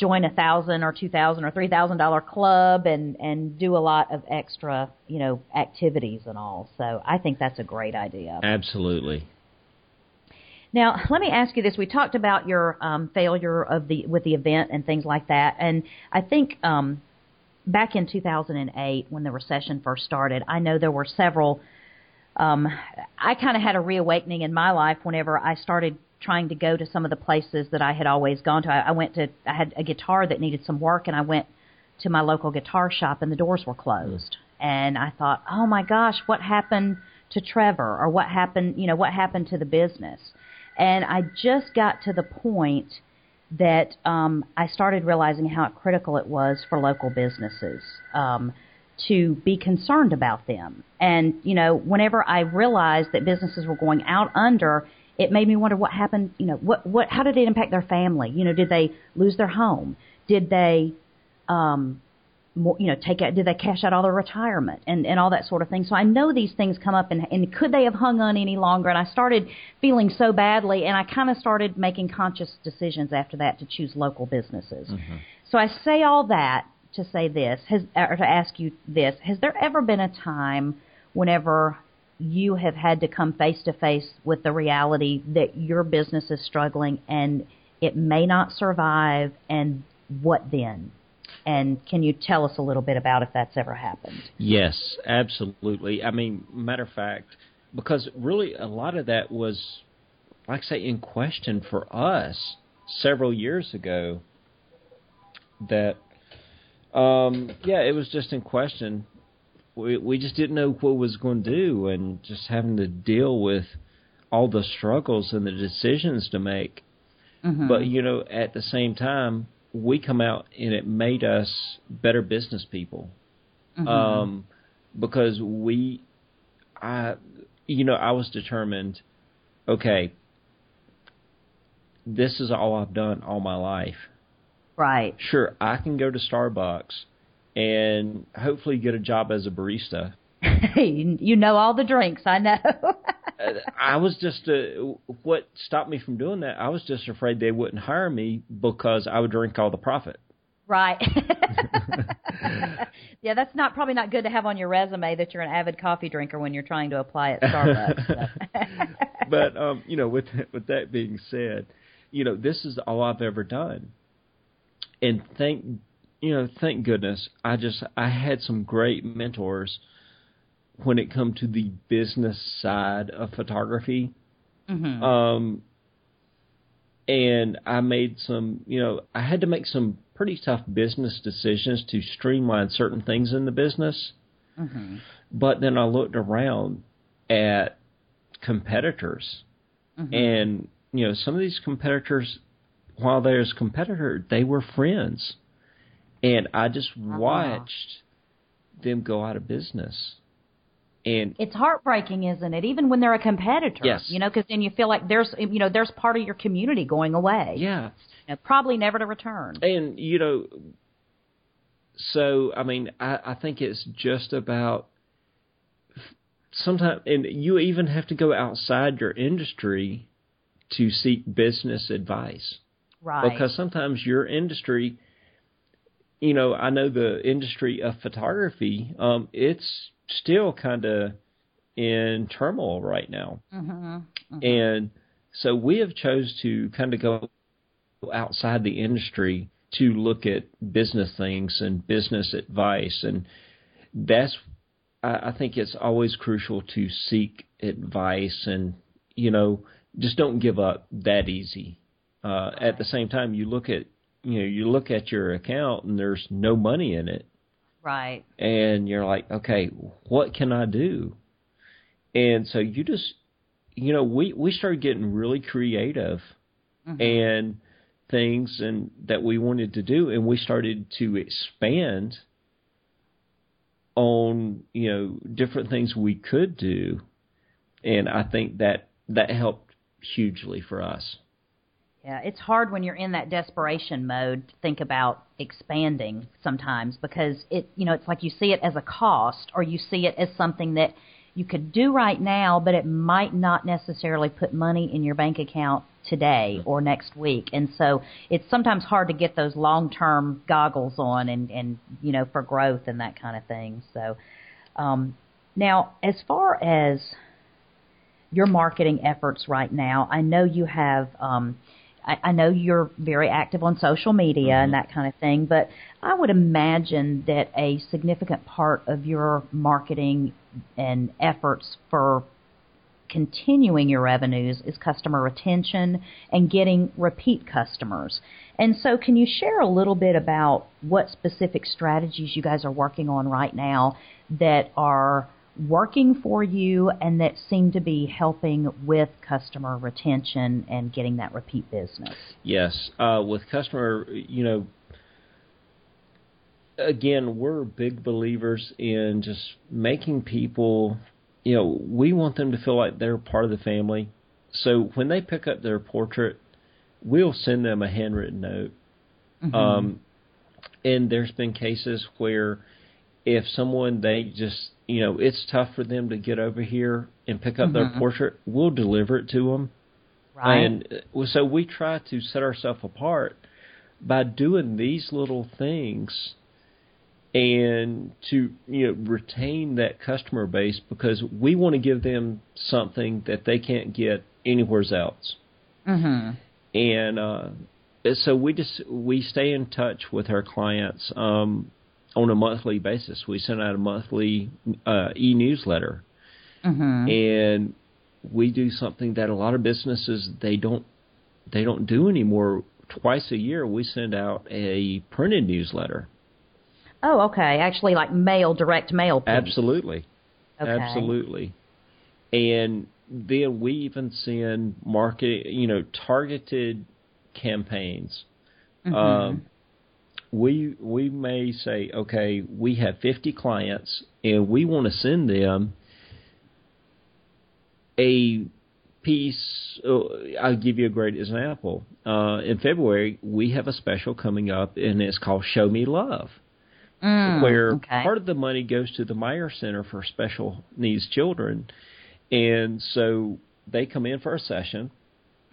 join a thousand or two thousand or three thousand dollar club and and do a lot of extra, you know, activities and all. So I think that's a great idea. Absolutely. Now, let me ask you this. We talked about your um, failure of the with the event and things like that, and I think um, back in 2008 when the recession first started, I know there were several um, I kind of had a reawakening in my life whenever I started trying to go to some of the places that I had always gone to. I, I went to, I had a guitar that needed some work, and I went to my local guitar shop, and the doors were closed. And I thought, oh my gosh, what happened to Trevor, or what happened, you know, what happened to the business? And I just got to the point that um, I started realizing how critical it was for local businesses. Um, to be concerned about them. And, you know, whenever I realized that businesses were going out under, it made me wonder what happened, you know, what, what, how did it impact their family? You know, did they lose their home? Did they, um, more, you know, take out, did they cash out all their retirement and, and all that sort of thing? So I know these things come up and, and could they have hung on any longer? And I started feeling so badly and I kind of started making conscious decisions after that to choose local businesses. Mm-hmm. So I say all that to say this, has, or to ask you this: Has there ever been a time whenever you have had to come face to face with the reality that your business is struggling and it may not survive, and what then? And can you tell us a little bit about if that's ever happened? Yes, absolutely. I mean, matter of fact, because really a lot of that was, like I say, in question for us several years ago. That um, yeah, it was just in question. We we just didn't know what was going to do, and just having to deal with all the struggles and the decisions to make. Mm-hmm. But you know, at the same time, we come out and it made us better business people. Mm-hmm. Um, because we, I, you know, I was determined. Okay, this is all I've done all my life Right. Sure, I can go to Starbucks and hopefully get a job as a barista. you know all the drinks, I know. I was just uh, what stopped me from doing that. I was just afraid they wouldn't hire me because I would drink all the profit. Right. yeah, that's not probably not good to have on your resume that you're an avid coffee drinker when you're trying to apply at Starbucks. but um, you know, with with that being said, you know, this is all I've ever done and thank you know thank goodness I just I had some great mentors when it come to the business side of photography. Mm-hmm. Um, and I made some, you know, I had to make some pretty tough business decisions to streamline certain things in the business. Mm-hmm. But then I looked around at competitors, mm-hmm. and you know, some of these competitors while there's competitor, they were friends, and I just uh-huh. watched them go out of business. And it's heartbreaking, isn't it? Even when they're a competitor, yes. You know, because then you feel like there's, you know, there's part of your community going away. Yeah. You know, probably never to return. And you know, so I mean, I, I think it's just about sometimes, and you even have to go outside your industry to seek business advice. Right. Because sometimes your industry, you know, I know the industry of photography, um, it's still kind of in turmoil right now. Mm-hmm. Mm-hmm. And so we have chose to kind of go outside the industry to look at business things and business advice and that's I, I think it's always crucial to seek advice and you know, just don't give up that easy. Uh, at the same time, you look at you know you look at your account and there's no money in it, Right. and you're like, okay, what can I do? And so you just, you know, we we started getting really creative mm-hmm. and things and that we wanted to do, and we started to expand on you know different things we could do, and I think that that helped hugely for us. Yeah, it's hard when you're in that desperation mode to think about expanding sometimes because it, you know, it's like you see it as a cost or you see it as something that you could do right now, but it might not necessarily put money in your bank account today or next week. And so it's sometimes hard to get those long-term goggles on and and you know for growth and that kind of thing. So um now as far as your marketing efforts right now. I know you have. Um, I, I know you're very active on social media and mm-hmm. that kind of thing, but I would imagine that a significant part of your marketing and efforts for continuing your revenues is customer retention and getting repeat customers. And so, can you share a little bit about what specific strategies you guys are working on right now that are working for you and that seem to be helping with customer retention and getting that repeat business? Yes, uh, with customer, you know, again, we're big believers in just making people, you know, we want them to feel like they're part of the family. So when they pick up their portrait, we'll send them a handwritten note. Um, and there's been cases where if someone they just you know it's tough for them to get over here and pick up their portrait, we'll deliver it to them. Right. And uh, so we try to set ourselves apart by doing these little things and to you know retain that customer base because we want to give them something that they can't get anywhere else. mm-hmm. And uh so we just we stay in touch with our clients um on a monthly basis. We send out a monthly uh e-newsletter Mm-hmm. and we do something that a lot of businesses they don't they don't do anymore. Twice a year, we send out a printed newsletter. Oh, okay. Actually, like mail, direct mail. piece. Absolutely, Okay. absolutely. And then we even send market, you know, targeted campaigns. Mm-hmm. Um, we we may say, okay, we have 50 clients, and we want to send them a piece. Uh, I'll give you a great example. Uh, in February, we have a special coming up, and it's called Show Me Love, Mm, where okay. part of the money goes to the Meyer Center for Special Needs Children, and so they come in for a session,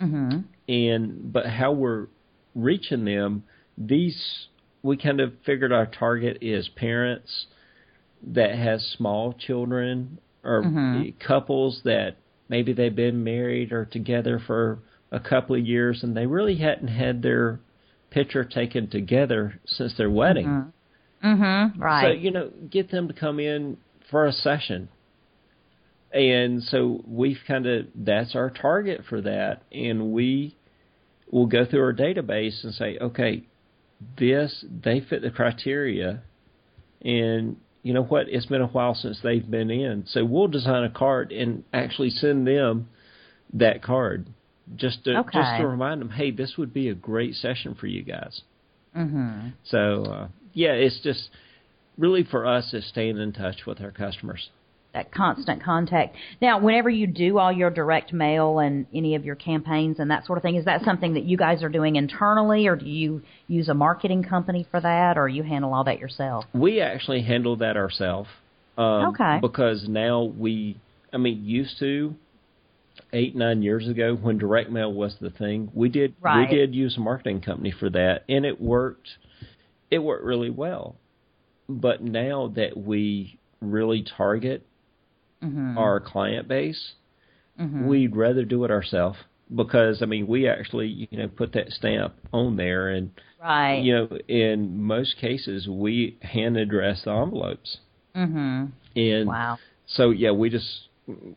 Mm-hmm. and but how we're reaching them, these we kind of figured our target is parents that has small children or Mhm. couples that maybe they've been married or together for a couple of years and they really hadn't had their picture taken together since their wedding. Mm-hmm. Right. So, you know, get them to come in for a session. And so we've kind of, that's our target for that. And we will go through our database and say, okay, this, they fit the criteria. And you know what? It's been a while since they've been in. So we'll design a card and actually send them that card just to, just to remind them, hey, this would be a great session for you guys. mm-hmm. So uh, yeah, it's just really for us is staying in touch with our customers. That constant contact. Now, whenever you do all your direct mail and any of your campaigns and that sort of thing, is that something that you guys are doing internally, or do you use a marketing company for that, or you handle all that yourself? We actually handle that ourselves. Um, Okay. Because now we, I mean, used to eight nine years ago when direct mail was the thing, we did Right. we did use a marketing company for that, and it worked. It worked really well. But now that we really target Mm-hmm. our client base, mm-hmm. we'd rather do it ourselves because I mean we actually you know put that stamp on there and right. you know in most cases we hand address the envelopes Mm-hmm. and Wow. so yeah we just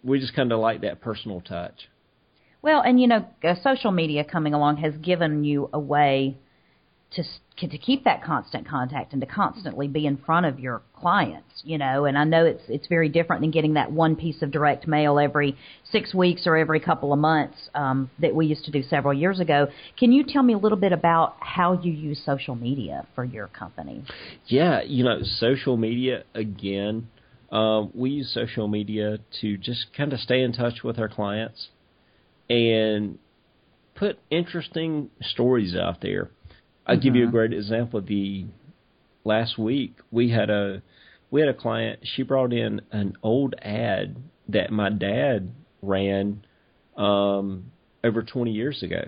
we just kind of like that personal touch Well, and you know, uh, social media coming along has given you a way to to keep that constant contact and to constantly be in front of your clients, you know. And I know it's it's very different than getting that one piece of direct mail every six weeks or every couple of months um, that we used to do several years ago. Can you tell me a little bit about how you use social media for your company? Yeah, you know, social media again. Um, we use social media to just kind of stay in touch with our clients and put interesting stories out there I'll mm-hmm. give you a mm-hmm. great example. The last week we had a we had a client. She brought in an old ad that my dad ran um, over 20 years ago.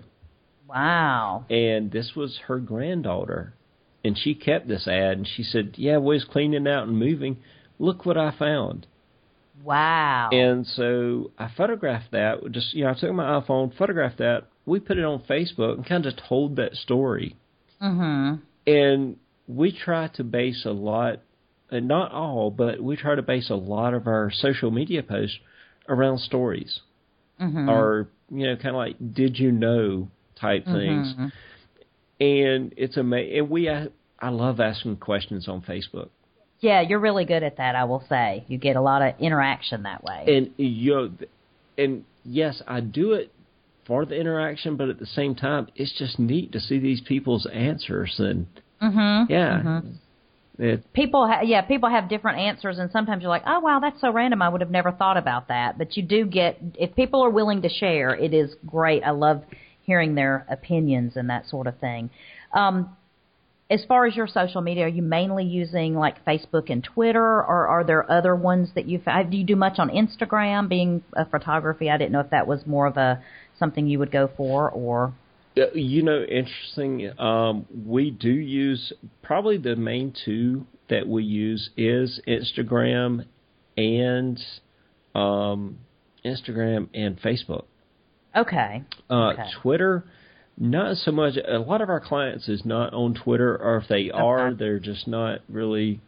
Wow! And this was her granddaughter, and she kept this ad. And she said, "Yeah, we was cleaning out and moving. Look what I found." Wow! And so I photographed that. Just you know, I took my iPhone, photographed that. We put it on Facebook and kind of told that story. Mm-hmm. And we try to base a lot, and not all, but we try to base a lot of our social media posts around stories, mm-hmm. or you know, kind of like did you know type things. Mm-hmm. And it's amazing. And we, I, I love asking questions on Facebook. Yeah, you're really good at that. I will say you get a lot of interaction that way. And you know, and yes, I do it for the interaction, but at the same time, it's just neat to see these people's answers and mm-hmm, yeah. Mm-hmm. It, people, ha- yeah, people have different answers, and sometimes you're like, "Oh, wow, that's so random. I would have never thought about that." But you do get, if people are willing to share, it is great. I love hearing their opinions and that sort of thing. Um, as far as your social media, are you mainly using like Facebook and Twitter, or are there other ones that you do you do much on Instagram? Being a photography, I didn't know if that was more of a something you would go for, or you know, interesting. Um, we do use probably the main two that we use is Instagram and um, Instagram and Facebook. Okay. Uh, okay. Twitter, not so much. A lot of our clients is not on Twitter, or if they okay. are, they're just not really.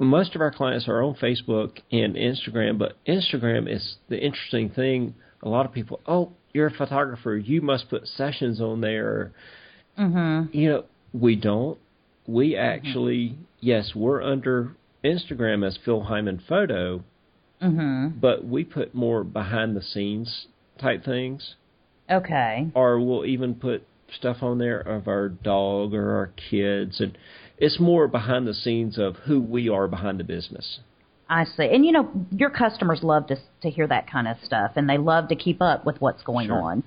Most of our clients are on Facebook and Instagram, but Instagram is the interesting thing. A lot of people, oh, you're a photographer, you must put sessions on there. Mm-hmm. You know, we don't. We actually, mm-hmm. yes, we're under Instagram as Phil Hyman Photo, mm-hmm. but we put more behind the scenes type things. Okay. Or we'll even put stuff on there of our dog or our kids and it's more behind the scenes of who we are behind the business. I see. And you know, your customers love to to hear that kind of stuff and they love to keep up with what's going sure. on.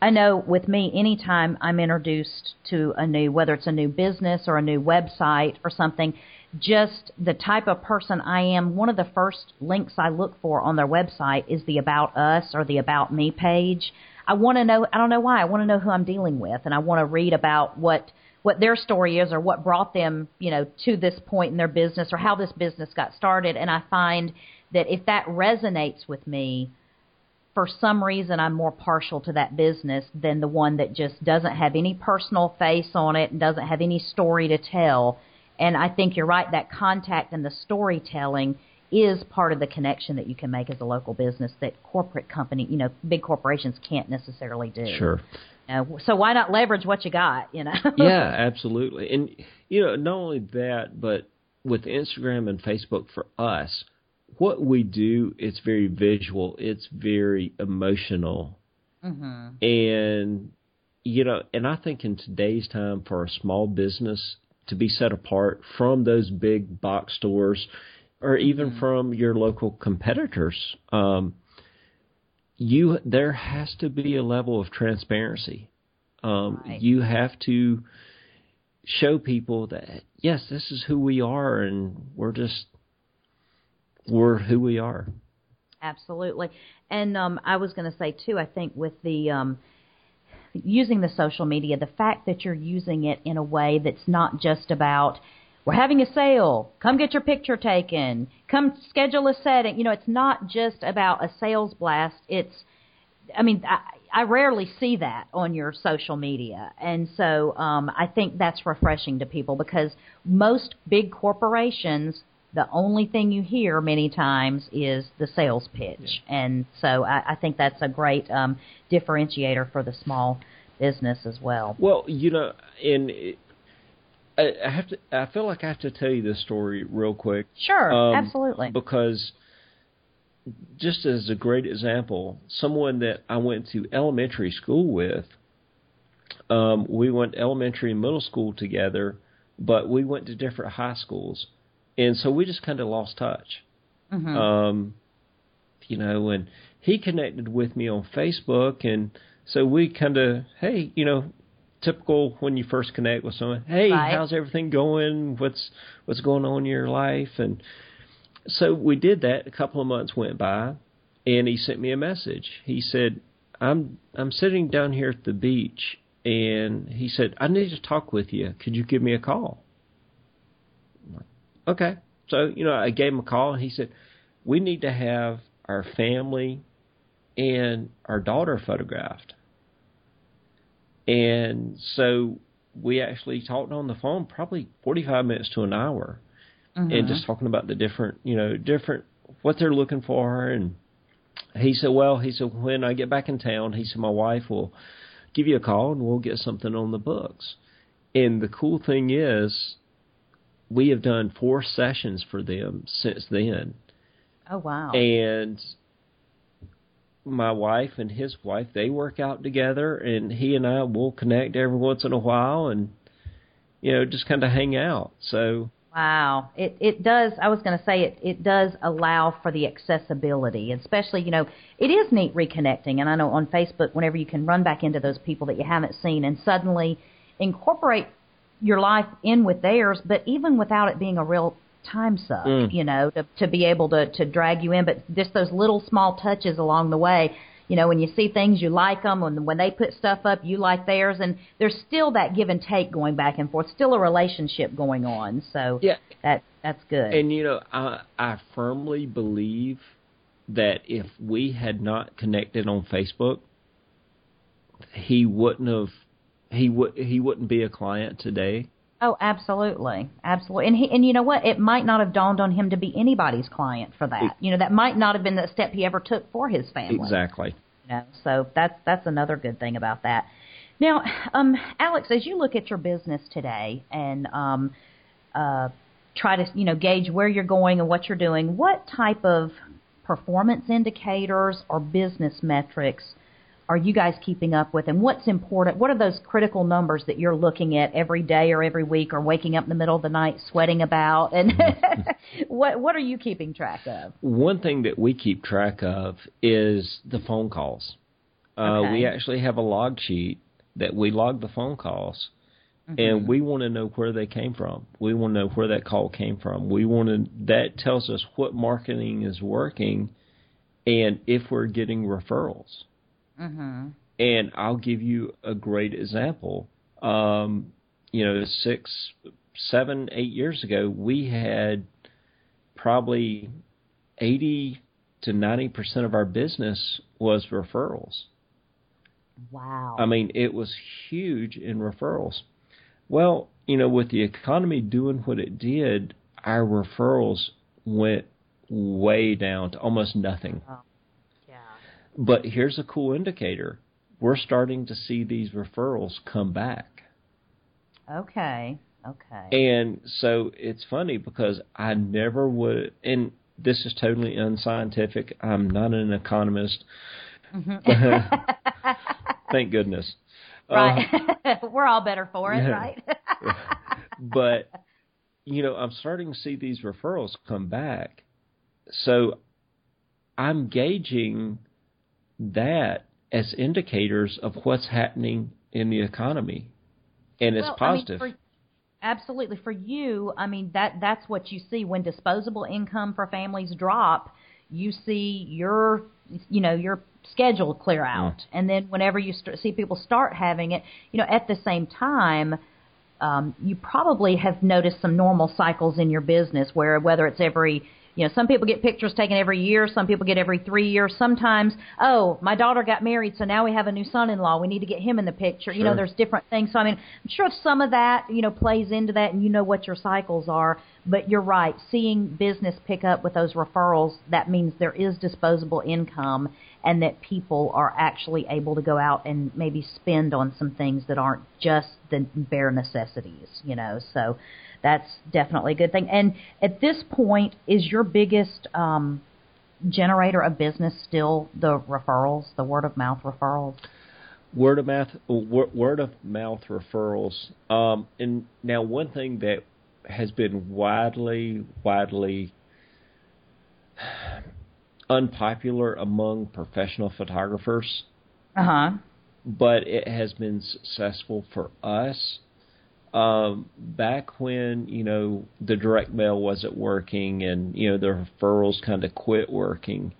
I know with me anytime I'm introduced to a new whether it's a new business or a new website or something, just the type of person I am, one of the first links I look for on their website is the about us or the about me page. I want to know I don't know why. I want to know who I'm dealing with and I want to read about what what their story is or what brought them, you know, to this point in their business or how this business got started. And I find that if that resonates with me, for some reason I'm more partial to that business than the one that just doesn't have any personal face on it and doesn't have any story to tell. And I think you're right, that contact and the storytelling is part of the connection that you can make as a local business that corporate company, you know, big corporations can't necessarily do. Sure. Uh, so why not leverage what you got? You know. yeah, absolutely. And you know, not only that, but with Instagram and Facebook for us, what we do it's very visual. It's very emotional. Mm-hmm. And you know, and I think in today's time for a small business to be set apart from those big box stores or even mm-hmm. from your local competitors, um, you there has to be a level of transparency. Um, right. You have to show people that yes, this is who we are, and we're just we're who we are. Absolutely, and um, I was going to say too. I think with the um, using the social media, the fact that you're using it in a way that's not just about we're having a sale. Come get your picture taken. Come schedule a setting. You know, it's not just about a sales blast. It's, I mean, I, I rarely see that on your social media. And so um, I think that's refreshing to people because most big corporations the only thing you hear many times is the sales pitch. Yeah. And so I, I think that's a great um, differentiator for the small business as well. Well, you know, in I, I have to. I feel like I have to tell you this story real quick. Sure, um, absolutely. Because just as a great example, someone that I went to elementary school with, um, we went elementary and middle school together, but we went to different high schools, and so we just kind of lost touch. Mm-hmm. Um, you know, and he connected with me on Facebook, and so we kind of, hey, you know, typical when you first connect with someone. Hey, right. how's everything going? What's what's going on in your life? And so we did that. A couple of months went by, and he sent me a message. He said, "I'm I'm sitting down here at the beach, and he said I need to talk with you. Could you give me a call?" Like, okay. So you know, I gave him a call, and he said, "We need to have our family and our daughter photographed." And so we actually talked on the phone probably 45 minutes to an hour mm-hmm. and just talking about the different, you know, different, what they're looking for. And he said, well, he said, when I get back in town, he said, my wife will give you a call and we'll get something on the books. And the cool thing is, we have done four sessions for them since then. Oh, wow. And my wife and his wife they work out together and he and I will connect every once in a while and you know just kind of hang out. So wow. It it does I was going to say it it does allow for the accessibility especially you know it is neat reconnecting and I know on Facebook whenever you can run back into those people that you haven't seen and suddenly incorporate your life in with theirs but even without it being a real time suck, mm. you know, to to be able to to drag you in. But just those little small touches along the way, you know, when you see things you like them, and when they put stuff up you like theirs, and there's still that give and take going back and forth, still a relationship going on. So yeah, that that's good. And you know, I I firmly believe that if we had not connected on Facebook, he wouldn't have he would he wouldn't be a client today Oh, absolutely, absolutely. And he, and you know what? It might not have dawned on him to be anybody's client for that. It, you know, that might not have been the step he ever took for his family. Exactly. You know, so that's that's another good thing about that. Now, um, Alex, as you look at your business today and um, uh, try to you know gauge where you're going and what you're doing, what type of performance indicators or business metrics are you guys keeping up with? And what's important what are those critical numbers that you're looking at every day or every week or waking up in the middle of the night sweating about? And what what are you keeping track of? One thing that we keep track of is the phone calls. Uh, we actually have a log sheet that we log the phone calls mm-hmm. and we want to know where they came from. We want to know where that call came from. We want to that tells us what marketing is working and if we're getting referrals Mm-hmm. And I'll give you a great example. Um, you know, six, seven, eight years ago, we had probably 80 to 90% of our business was referrals. Wow. I mean, it was huge in referrals. Well, you know, with the economy doing what it did, our referrals went way down to almost nothing. Oh. But here's a cool indicator. We're starting to see these referrals come back. Okay. Okay. And so it's funny because I never would, and this is totally unscientific. I'm not an economist. Mm-hmm. Thank goodness. Right. We're all better for it, yeah. right? but, you know, I'm starting to see these referrals come back. So I'm gauging that as indicators of what's happening in the economy, and it's well, positive. I mean, for, absolutely, for you, I mean that that's what you see when disposable income for families drop. You see your, you know, your schedule clear out, mm. and then whenever you st- see people start having it, you know, at the same time. Um, you probably have noticed some normal cycles in your business where whether it's every You know, some people get pictures taken every year, some people get every three years. Sometimes, oh, my daughter got married, so now we have a new son-in-law. We need to get him in the picture. You know, there's different things. So I mean, I'm sure some of that, you know, plays into that, and you know what your cycles are. But you're right. Seeing business pick up with those referrals, that means there is disposable income, and that people are actually able to go out and maybe spend on some things that aren't just the bare necessities. You know, so that's definitely a good thing. And at this point, is your biggest um, generator of business still the referrals, the word of mouth referrals? word of mouth word of mouth referrals um and now one thing that has been widely widely unpopular among professional photographers Uh huh. but it has been successful for us um back when you know the direct mail wasn't working and you know the referrals kind of quit working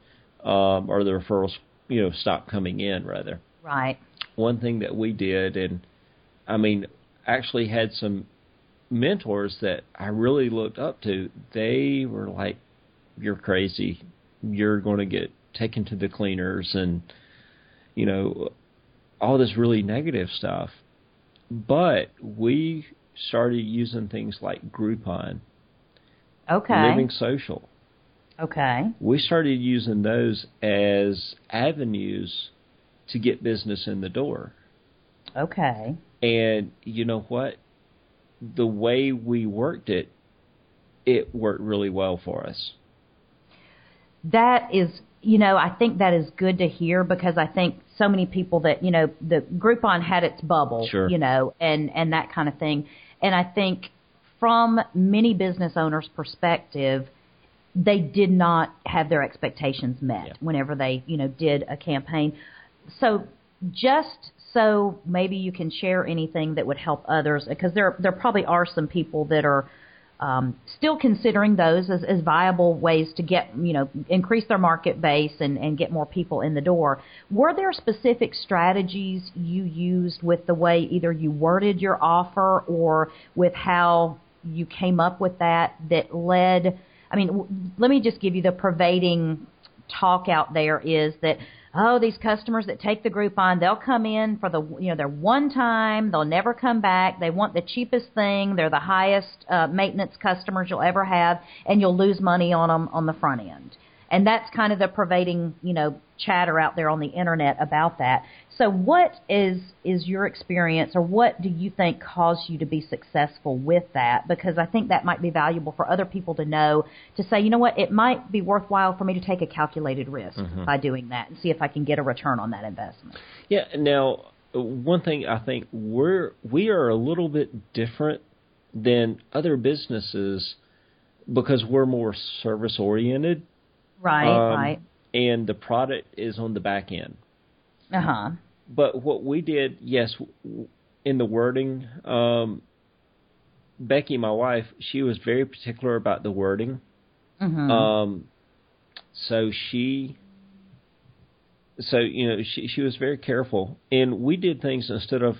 um or the referrals you know stopped coming in rather Right. one thing that we did, and I mean, actually had some mentors that I really looked up to. They were like, "You're crazy. You're going to get taken to the cleaners," and you know, all this really negative stuff. But we started using things like Groupon, Okay. Living Social. Okay. We started using those as avenues to get business in the door. Okay. And you know what? The way we worked it, it worked really well for us. That is, you know, I think that is good to hear because I think so many people that, you know, the Groupon had its bubble, Sure. you know, and and that kind of thing. And I think from many business owners' perspective, they did not have their expectations met Yeah. whenever they, you know, did a campaign. So just so maybe you can share anything that would help others because there there probably are some people that are um, still considering those as, as viable ways to get you know increase their market base and, and get more people in the door. Were there specific strategies you used with the way either you worded your offer or with how you came up with that that led? I mean, w- let me just give you the pervading talk out there is that oh these customers that take the Groupon they'll come in for the you know they're one time they'll never come back. They want the cheapest thing. They're the highest uh, maintenance customers you'll ever have and you'll lose money on them on the front end and that's kind of the pervading you know chatter out there on the internet about that so what is is your experience or what do you think caused you to be successful with that because i think that might be valuable for other people to know to say you know what it might be worthwhile for me to take a calculated risk mm-hmm. by doing that and see if i can get a return on that investment Yeah. Now, one thing I think we're we are a little bit different than other businesses because we're more service oriented. Right um, right And the product is on the back end. uh-huh But what we did, yes, in the wording, um, Becky, my wife, she was very particular about the wording. hmm Um, so she, so you know, she she was very careful, and we did things instead of.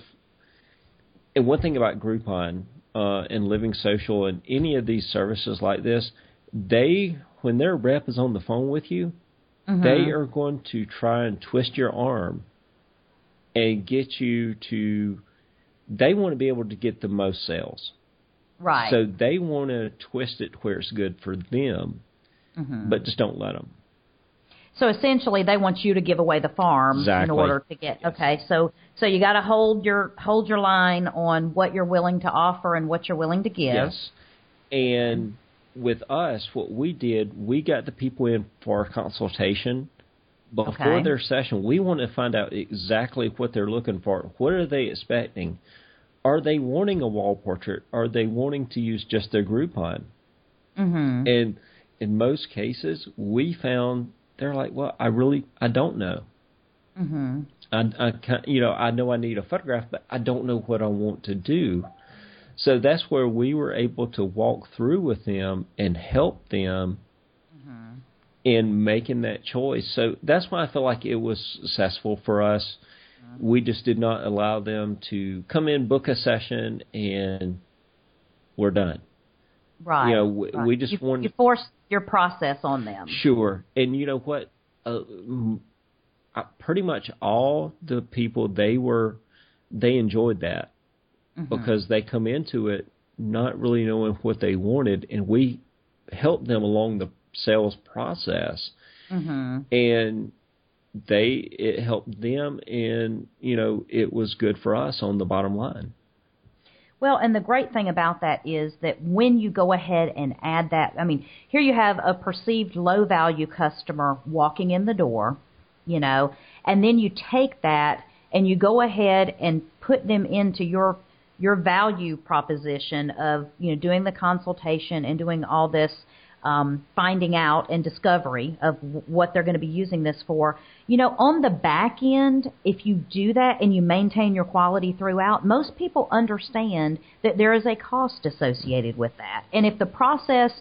And one thing about Groupon uh, and Living Social and any of these services like this, they when their rep is on the phone with you, they are going to try and twist your arm and get you to. They want to be able to get the most sales. right So they want to twist it where it's good for them, Mm-hmm. but just don't let them. So essentially, they want you to give away the farm in order to get. Okay, so so you got to hold your hold your line on what you're willing to offer and what you're willing to give. Yes. And with us, what we did, we got the people in for a consultation before Okay. their session. We want to find out exactly what they're looking for. What are they expecting? Are they wanting a wall portrait? Are they wanting to use just their Groupon? Mm-hmm. And in most cases, we found they're like, well, I really, I don't know. Mm-hmm. I, I you know, I know I need a photograph, but I don't know what I want to do. So that's where we were able to walk through with them and help them in making that choice. So that's why I feel like it was successful for us. We just did not allow them to come in, book a session, and we're done. Right. You know, we, right. we just you, want you force your process on them. Sure, and you know what? Uh, pretty much all the people they were they enjoyed that mm-hmm. because they come into it not really knowing what they wanted, and we helped them along the sales process, mm-hmm. and they it helped them, and you know it was good for us on the bottom line. Well, and the great thing about that is that when you go ahead and add that, I mean, here you have a perceived low value customer walking in the door, you know, and then you take that and you go ahead and put them into your your value proposition of you know doing the consultation and doing all this um, finding out and discovery of what they're going to be using this for. You know, on the back end, if you do that and you maintain your quality throughout, most people understand that there is a cost associated with that. And if the process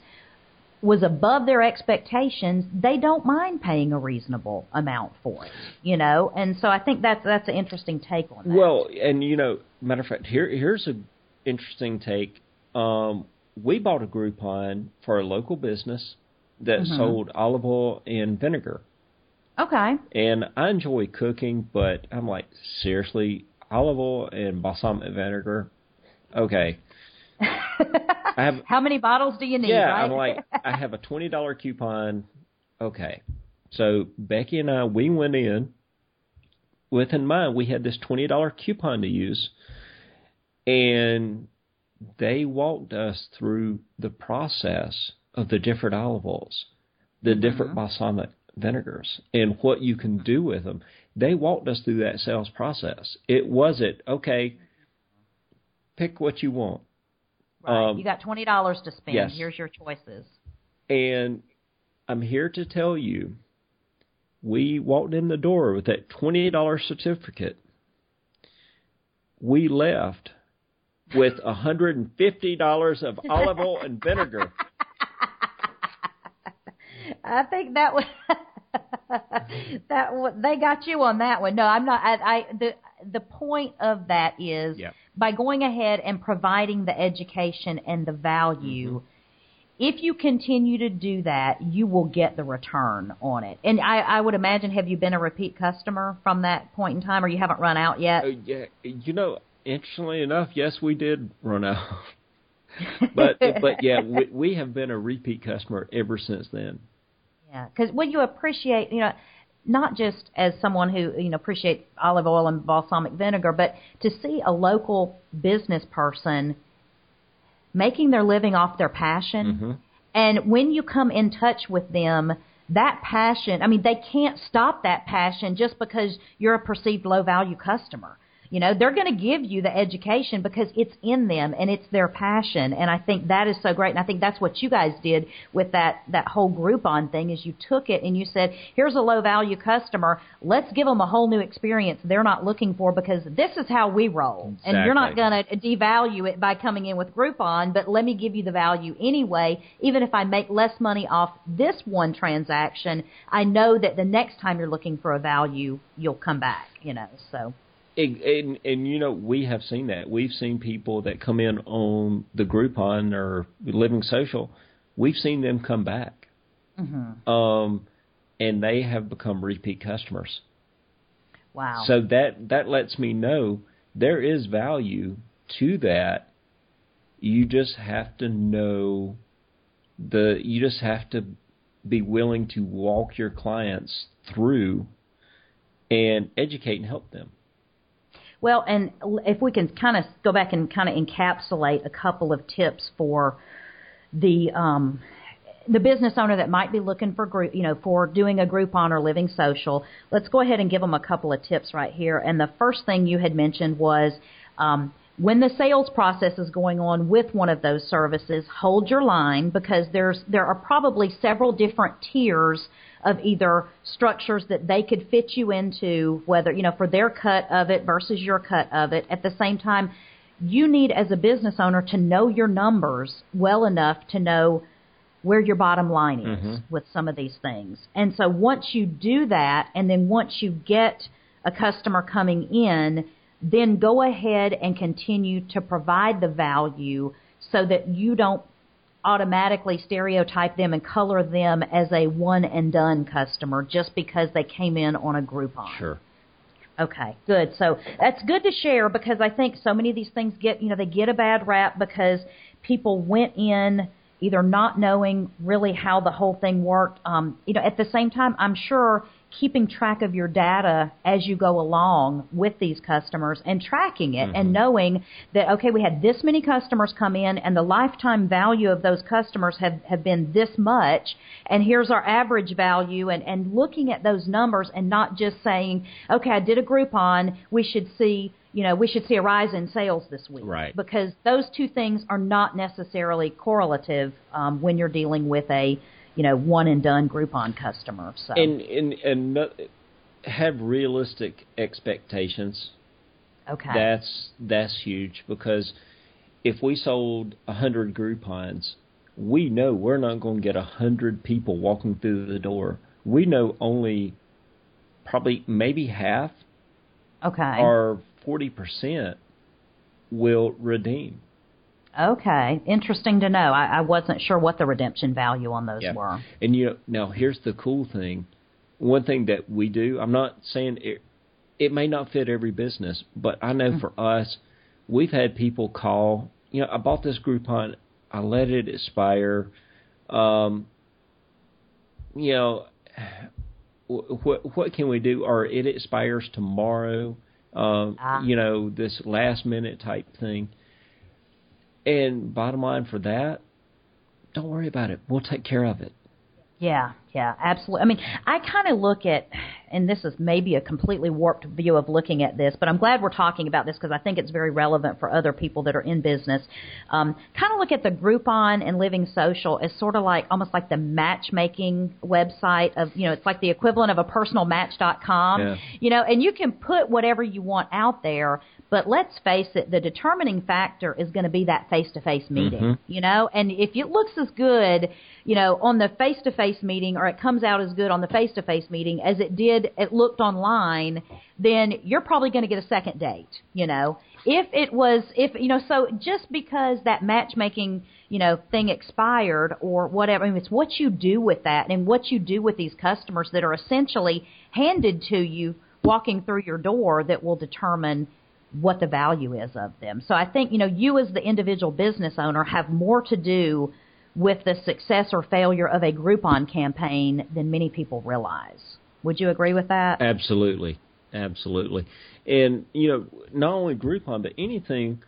was above their expectations, they don't mind paying a reasonable amount for it, you know. And so I think that's that's an interesting take on that. Well, and you know, matter of fact, here here's a interesting take. Um, we bought a Groupon for a local business that mm-hmm. sold olive oil and vinegar. Okay. And I enjoy cooking, but I'm like, seriously, olive oil and balsamic vinegar? Okay. I have How many bottles do you need? Yeah, right? I'm like, I have a twenty dollar coupon. Okay. So Becky and I we went in with in mind we had this twenty dollar coupon to use and they walked us through the process of the different olive oils, the mm-hmm. different balsamic vinegars, and what you can do with them. They walked us through that sales process. It wasn't okay. Pick what you want. Right. Um, you got twenty dollars to spend. Yes. Here's your choices. And I'm here to tell you, we walked in the door with that twenty dollar certificate. We left with $150 of olive oil and vinegar. I think that was that they got you on that one. No, I'm not. I, I the the point of that is yep. by going ahead and providing the education and the value. Mm-hmm. If you continue to do that, you will get the return on it. And I, I would imagine, have you been a repeat customer from that point in time, or you haven't run out yet? Uh, yeah, you know, interestingly enough, yes, we did run out. but but yeah, we, we have been a repeat customer ever since then. Yeah, because when you appreciate, you know, not just as someone who you know appreciates olive oil and balsamic vinegar, but to see a local business person making their living off their passion, mm-hmm. and when you come in touch with them. That passion, I mean, they can't stop that passion just because you're a perceived low value customer you know, they're going to give you the education because it's in them and it's their passion. And I think that is so great. And I think that's what you guys did with that, that whole Groupon thing is you took it and you said, here's a low value customer. Let's give them a whole new experience they're not looking for because this is how we roll. Exactly. And you're not going to devalue it by coming in with Groupon, but let me give you the value anyway. Even if I make less money off this one transaction, I know that the next time you're looking for a value, you'll come back, you know, so. And, and, and you know we have seen that we've seen people that come in on the Groupon or Living Social, we've seen them come back, mm-hmm. um, and they have become repeat customers. Wow! So that that lets me know there is value to that. You just have to know the. You just have to be willing to walk your clients through and educate and help them. Well, and if we can kind of go back and kind of encapsulate a couple of tips for the um, the business owner that might be looking for group, you know, for doing a Groupon or living social, let's go ahead and give them a couple of tips right here. And the first thing you had mentioned was um, when the sales process is going on with one of those services, hold your line because there's there are probably several different tiers of either structures that they could fit you into, whether, you know, for their cut of it versus your cut of it. At the same time, you need as a business owner to know your numbers well enough to know where your bottom line is mm-hmm. with some of these things. And so once you do that, and then once you get a customer coming in, then go ahead and continue to provide the value so that you don't automatically stereotype them and color them as a one and done customer just because they came in on a Groupon. Sure. Okay, good. So that's good to share because I think so many of these things get, you know, they get a bad rap because people went in either not knowing really how the whole thing worked. Um, you know, at the same time, I'm sure keeping track of your data as you go along with these customers and tracking it mm-hmm. and knowing that okay we had this many customers come in and the lifetime value of those customers have have been this much and here's our average value and and looking at those numbers and not just saying okay I did a Groupon we should see you know, we should see a rise in sales this week. Right. Because those two things are not necessarily correlative um, when you're dealing with a, you know, one and done Groupon customer. So. And and and have realistic expectations. Okay. That's that's huge because if we sold a hundred Groupons, we know we're not going to get a hundred people walking through the door. We know only probably maybe half okay. are 40% will redeem. Okay, interesting to know. I, I wasn't sure what the redemption value on those yeah. were. And you know, now here's the cool thing. One thing that we do, I'm not saying it, it may not fit every business, but I know mm-hmm. for us, we've had people call. You know, I bought this Groupon, I let it expire. Um, you know, what what can we do? Or it expires tomorrow uh, ah. you know, this last minute type thing. And bottom line for that, don't worry about it. We'll take care of it. Yeah, yeah, absolutely. I mean, I kind of look at, and this is maybe a completely warped view of looking at this, but I'm glad we're talking about this because I think it's very relevant for other people that are in business. Um, kind of look at the Groupon and Living Social as sort of like almost like the matchmaking website of, you know, it's like the equivalent of a personal personalmatch.com, yeah. you know, and you can put whatever you want out there, but let's face it, the determining factor is going to be that face to face meeting, mm-hmm. you know, and if it looks as good, you know, on the face to face meeting or it comes out as good on the face to face meeting as it did, it looked online, then you're probably going to get a second date, you know. If it was, if, you know, so just because that matchmaking, you know, thing expired or whatever, I mean, it's what you do with that and what you do with these customers that are essentially handed to you walking through your door that will determine what the value is of them. So I think, you know, you as the individual business owner have more to do with the success or failure of a Groupon campaign than many people realize. Would you agree with that? Absolutely. Absolutely. And, you know, not only Groupon, but anything,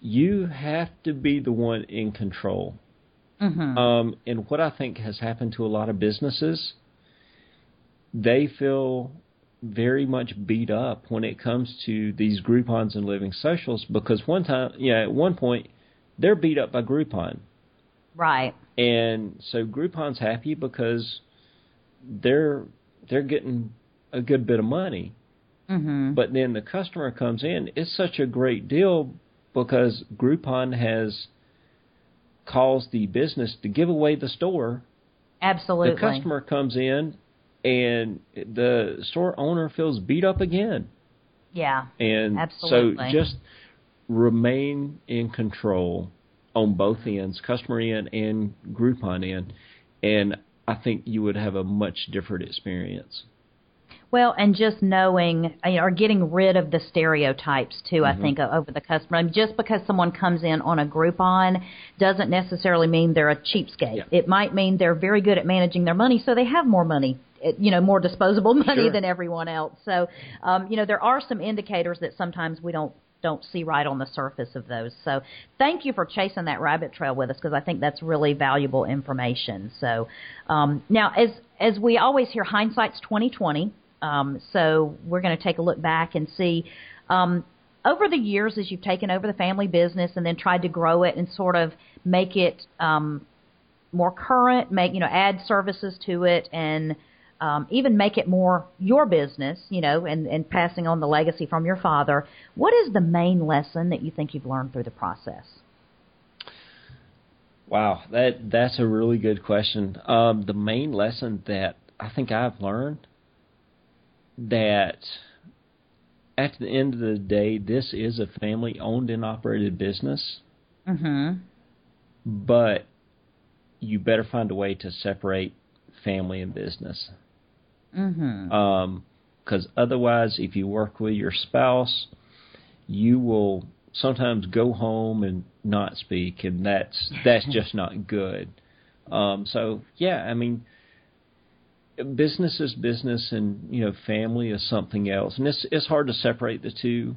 you have to be the one in control. Mm-hmm. Um, and what I think has happened to a lot of businesses, they feel very much beat up when it comes to these Groupons and living socials because one time, yeah, at one point, they're beat up by Groupon. Right. And so Groupon's happy because they're they're getting a good bit of money. Mm-hmm. But then the customer comes in. It's such a great deal because Groupon has caused the business to give away the store. Absolutely. The customer comes in and the store owner feels beat up again. Yeah. And absolutely. so just remain in control on both ends, customer end and Groupon end, and I think you would have a much different experience. Well, and just knowing or getting rid of the stereotypes too, mm-hmm. I think over the customer. I mean, just because someone comes in on a Groupon doesn't necessarily mean they're a cheapskate. Yeah. It might mean they're very good at managing their money, so they have more money you know more disposable money sure. than everyone else. So, um, you know, there are some indicators that sometimes we don't don't see right on the surface of those. So thank you for chasing that rabbit trail with us because I think that's really valuable information. So um, now, as as we always hear, hindsight's twenty twenty. Um, so we're going to take a look back and see. Um, over the years, as you've taken over the family business and then tried to grow it and sort of make it um, more current, make you know add services to it and um, even make it more your business, you know, and, and passing on the legacy from your father. What is the main lesson that you think you've learned through the process? Wow, that that's a really good question. Um, the main lesson that I think I've learned that at the end of the day, this is a family owned and operated business. Mm-hmm. But you better find a way to separate family and business. Mhm. Um, because otherwise, if you work with your spouse, you will sometimes go home and not speak, and that's that's just not good. Um, so yeah, I mean, business is business, and you know, family is something else, and it's it's hard to separate the two.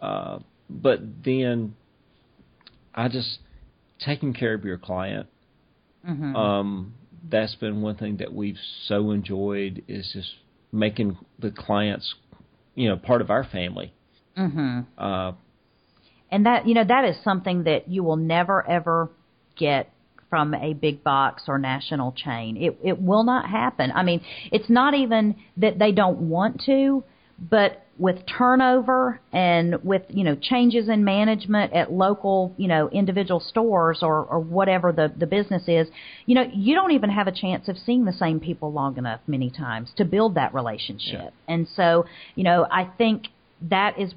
Uh, but then, I just taking care of your client. Mhm. Um, that's been one thing that we've so enjoyed is just making the clients, you know, part of our family. Mhm. Uh, And that you know that is something that you will never ever get from a big box or national chain. It it will not happen. I mean, it's not even that they don't want to, but with turnover and with you know changes in management at local you know individual stores or or whatever the the business is, you know you don't even have a chance of seeing the same people long enough many times to build that relationship. And so you know I think that is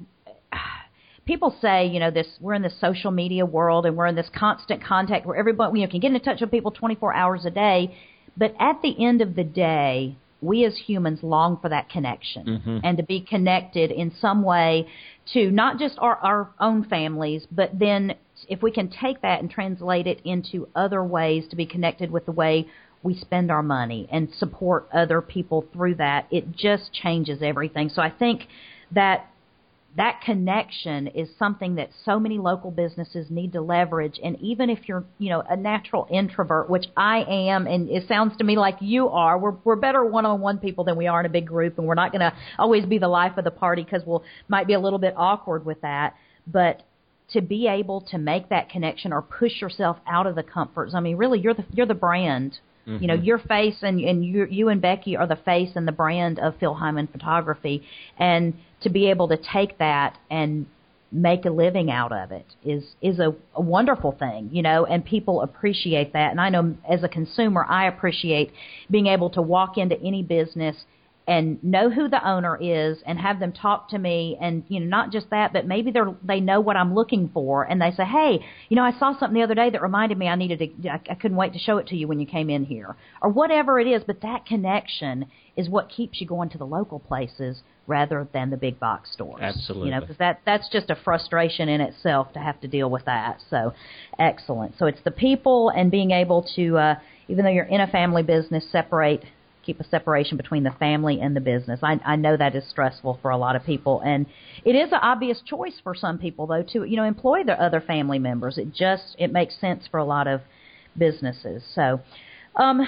people say, you know, this we're in this social media world and we're in this constant contact where everybody you know, can get in touch with people 24 hours a day, but at the end of the day, we as humans long for that connection Mhm. and to be connected in some way to not just our, our own families, but then if we can take that and translate it into other ways to be connected with the way we spend our money and support other people through that, it just changes everything. So I think that that connection is something that so many local businesses need to leverage. And even if you're you know a natural introvert which i am and it sounds to me like you are we're we're better one-on-one people than we are in a big group and we're not going to always be the life of the party because we'll might be a little bit awkward with that. But to be able to make that connection or push yourself out of the comfort zone i mean really you're the you're the brand Mm-hmm. you know your face and and you you and Becky are the face and the brand of Phil Hyman Photography, and to be able to take that and make a living out of it is is a, a wonderful thing, you know, and people appreciate that. And I know as a consumer, I appreciate being able to walk into any business and know who the owner is and have them talk to me and you know not just that but maybe they're they know what I'm looking for and they say hey you know I saw something the other day that reminded me I needed to I, I couldn't wait to show it to you when you came in here. Or whatever it is but that connection is what keeps you going to the local places rather than the big box stores. Absolutely. you know because that that's just a frustration in itself to have to deal with that. So excellent. So it's the people and being able to uh even though you're in a family business separate keep a separation between the family and the business. I, I know that is stressful for a lot of people, and it is an obvious choice for some people, though, to you know employ their other family members. It just it makes sense for a lot of businesses. So, um,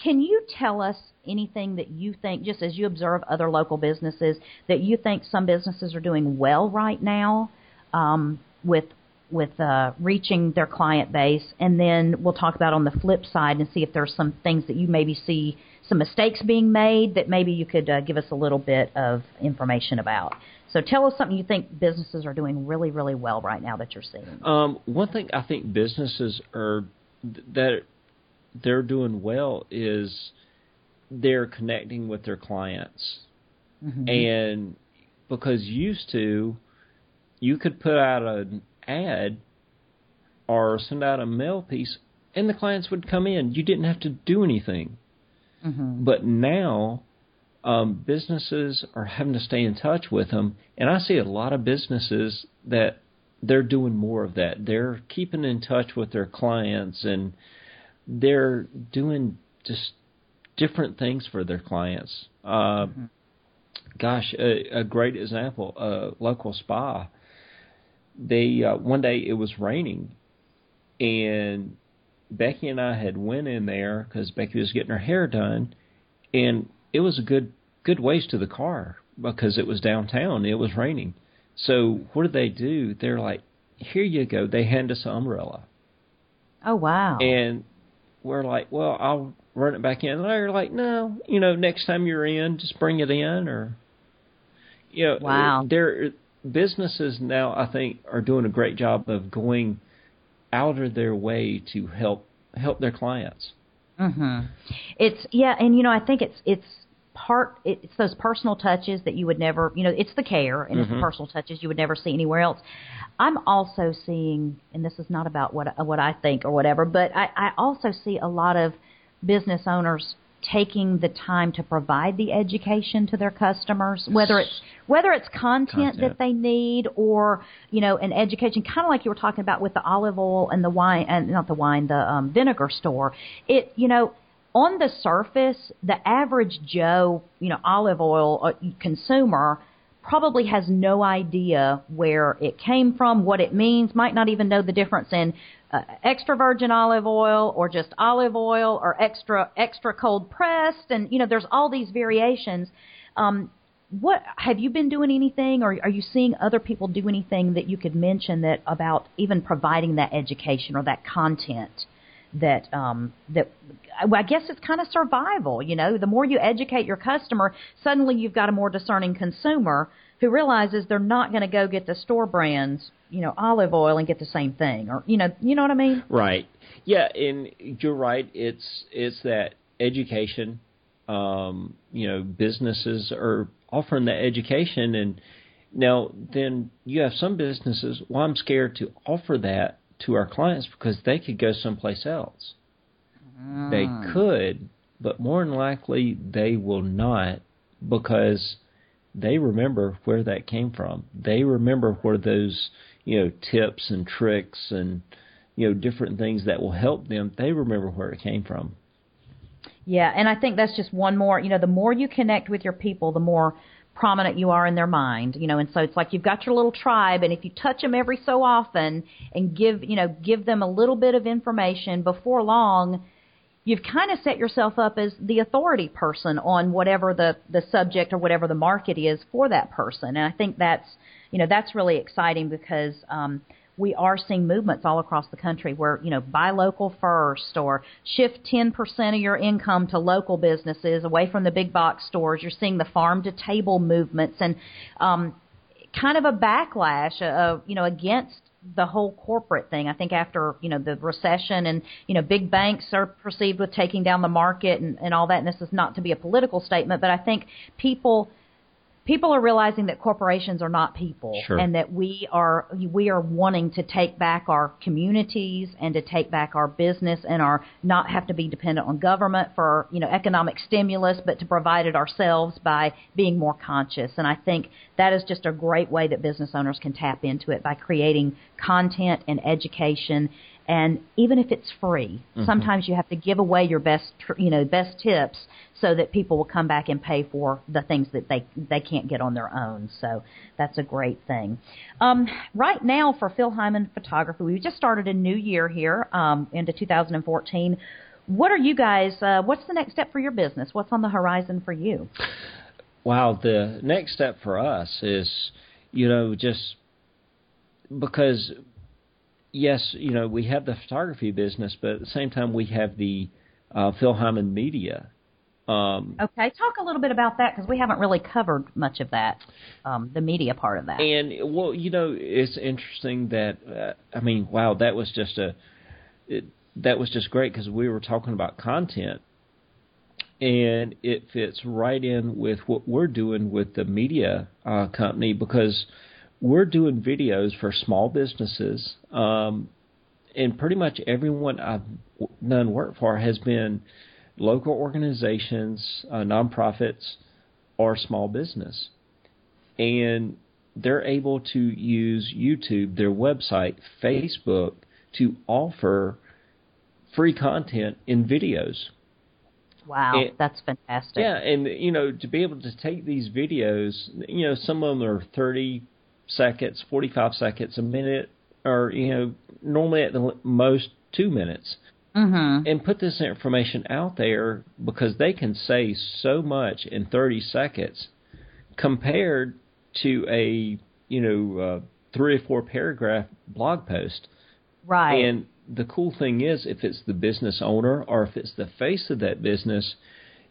can you tell us anything that you think, just as you observe other local businesses, that you think some businesses are doing well right now um, with with uh, reaching their client base, and then we'll talk about on the flip side and see if there's some things that you maybe see some mistakes being made that maybe you could uh, give us a little bit of information about. So tell us something you think businesses are doing really, really well right now that you're seeing. Um, one thing I think businesses are that they're doing well is they're connecting with their clients, Mm-hmm. and because used to, you could put out an ad or send out a mail piece, and the clients would come in. You didn't have to do anything. Mm-hmm. But now, um, businesses are having to stay in touch with them, and I see a lot of businesses that they're doing more of that. They're keeping in touch with their clients, and they're doing just different things for their clients. Uh, Gosh, a, a great example: a local spa. They uh, one day it was raining, and Becky and I had went in there because Becky was getting her hair done, and it was a good good ways to the car because it was downtown. It was raining. So what did they do? They're like, "Here you go." They hand us an umbrella, Oh wow! and we're like, "Well, I'll run it back in." And they're like, "No, you know, next time you're in, just bring it in." Or, you know, Wow. There, businesses now I think are doing a great job of going out of their way to help help their clients. hmm It's yeah, and you know I think it's it's part it's those personal touches that you would never you know it's the care and it's the personal touches you would never see anywhere else. I'm also seeing and this is not about what what i think or whatever but i i also see a lot of business owners taking the time to provide the education to their customers whether it's whether it's content, Content. that they need or you know an education kind of like you were talking about with the olive oil and the wine and not the wine the um, vinegar store it you know on the surface the average joe you know olive oil uh, consumer probably has no idea where it came from, what it means, might not even know the difference in uh, extra virgin olive oil or just olive oil or extra extra cold pressed and you know there's all these variations um what have you been doing anything or are you seeing other people do anything that you could mention that about even providing that education or that content that um that I guess it's kind of survival, you know. The more you educate your customer, suddenly you've got a more discerning consumer who realizes they're not going to go get the store brands, you know, olive oil and get the same thing or you know, you know what I mean? Right. Yeah, and you're right. It's it's that education. Um, you know, businesses are offering that education, and now then you have some businesses. Well, I'm scared to offer that to our clients because they could go someplace else. They could, but more than likely they will not because they remember where that came from. They remember where those, you know, tips and tricks and you know different things that will help them. They remember where it came from. Yeah, and I think that's just one more, you know, the more you connect with your people, the more prominent you are in their mind, you know, and so it's like you've got your little tribe and if you touch them every so often and give, you know, give them a little bit of information before long, you've kind of set yourself up as the authority person on whatever the the subject or whatever the market is for that person. And I think that's, you know, that's really exciting because um we are seeing movements all across the country where, you know, buy local first or shift 10% of your income to local businesses away from the big box stores. You're seeing the farm to table movements and um, kind of a backlash of, you know, against the whole corporate thing. I think after, you know, the recession and, you know, big banks are perceived with taking down the market and, and all that. And this is not to be a political statement, but I think people people are realizing that corporations are not people Sure. and that we are we are wanting to take back our communities and to take back our business and our not have to be dependent on government for you know economic stimulus but to provide it ourselves by being more conscious and I think that is just a great way that business owners can tap into it by creating content and education and even if it's free sometimes you have to give away your best you know best tips so that people will come back and pay for the things that they they can't get on their own. So that's a great thing. Um, right now for phil hyman photography we just started a new year here um, into 2014 what are you guys uh, what's the next step for your business? What's on the horizon for you? Wow, the next step for us is, you know, just because, yes, you know, we have the photography business, but at the same time we have the uh, Phil Hyman Media. Um, okay talk a little bit about that because we haven't really covered much of that um, the media part of that and well, you know, it's interesting that uh, I mean, wow, that was just a it, that was just great because we were talking about content, and it fits right in with what we're doing with the media uh, company because we're doing videos for small businesses, um, and pretty much everyone I've done work for has been local organizations, uh, nonprofits, or small business and they're able to use YouTube, their website, Facebook to offer free content in videos. wow it- that's fantastic Yeah, and you know to be able to take these videos, you know, some of them are 30 seconds, 45 seconds, a minute, or you know, normally at the most 2 minutes. mm-hmm And put this information out there because they can say so much in 30 seconds compared to a, you know, uh, three or four paragraph blog post. right And the cool thing is, if it's the business owner or if it's the face of that business,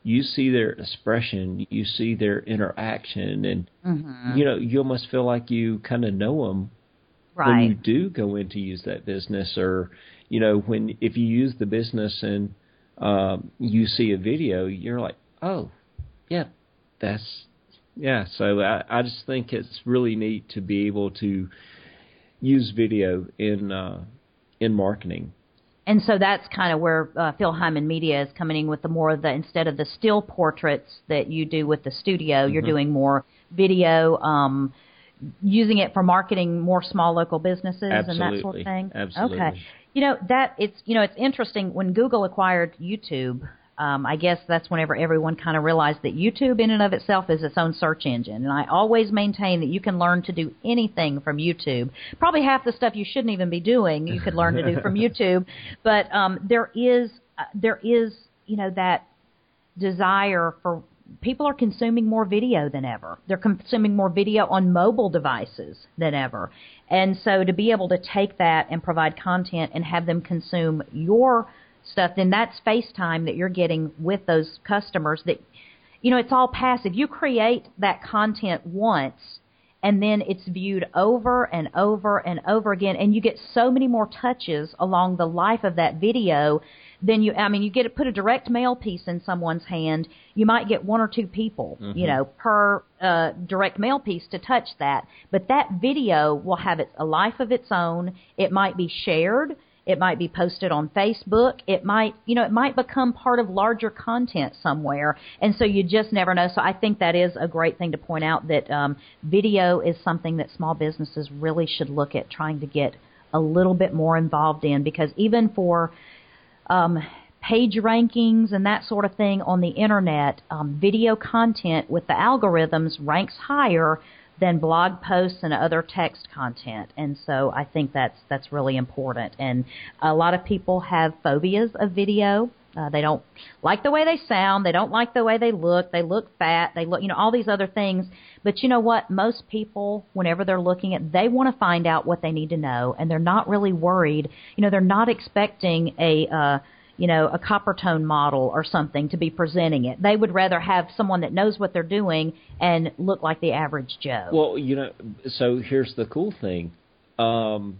you see their expression, you see their interaction, and mm-hmm. you know you almost feel like you kind of know them when you do go in to use that business, or you know when if you use the business and um, you see a video, you're like, oh, yeah, that's yeah. So I, I just think it's really neat to be able to use video in uh, in marketing. And so that's kind of where uh, Phil Hyman Media is coming in with the more of the instead of the still portraits that you do with the studio, mm-hmm. you're doing more video. Um, using it for marketing more small local businesses Absolutely. and that sort of thing. Absolutely. Okay. You know that it's you know it's interesting when Google acquired YouTube um, I guess that's whenever everyone kind of realized that YouTube, in and of itself, is its own search engine. And I always maintain that you can learn to do anything from YouTube. Probably half the stuff you shouldn't even be doing, you could learn to do from YouTube. But um, there is uh, there is you know that desire for people are consuming more video than ever. They're consuming more video on mobile devices than ever. And so to be able to take that and provide content and have them consume your stuff, then that's FaceTime that you're getting with those customers that, you know, it's all passive. You create that content once and then it's viewed over and over and over again and you get so many more touches along the life of that video than you I mean you get to put a direct mail piece in someone's hand you might get one or two people mm-hmm. you know per uh, direct mail piece to touch that but that video will have its a life of its own it might be shared it might be posted on Facebook. It might, you know, it might become part of larger content somewhere. And so you just never know. So I think that is a great thing to point out that um, video is something that small businesses really should look at trying to get a little bit more involved in because even for um, page rankings and that sort of thing on the internet, um, video content with the algorithms ranks higher than blog posts and other text content. And so I think that's that's really important. And a lot of people have phobias of video. Uh, they don't like the way they sound. They don't like the way they look. They look fat. They look, you know, all these other things. But you know what? Most people, whenever they're looking at, they want to find out what they need to know, and they're not really worried. You know, they're not expecting a uh, you know, a Coppertone model or something to be presenting it. They would rather have someone that knows what they're doing and look like the average Joe. Well, you know, so here's the cool thing. Um,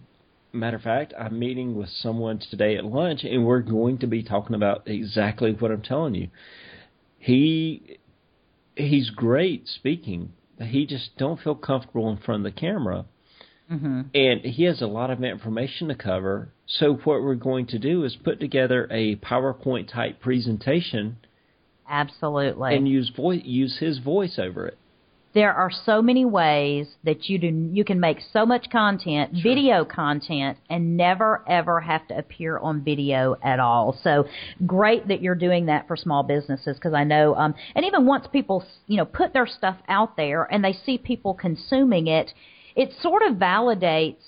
matter of fact, I'm meeting with someone today at lunch, and we're going to be talking about exactly what I'm telling you. He he's great speaking. He just don't feel comfortable in front of the camera. Mm-hmm. And he has a lot of information to cover. So what we're going to do is put together a PowerPoint type presentation. Absolutely. And use voice use his voice over it. There are so many ways that you do you can make so much content, sure. video content, and never ever have to appear on video at all. So great that you're doing that for small businesses because I know, um, and even once people you know put their stuff out there and they see people consuming it, it sort of validates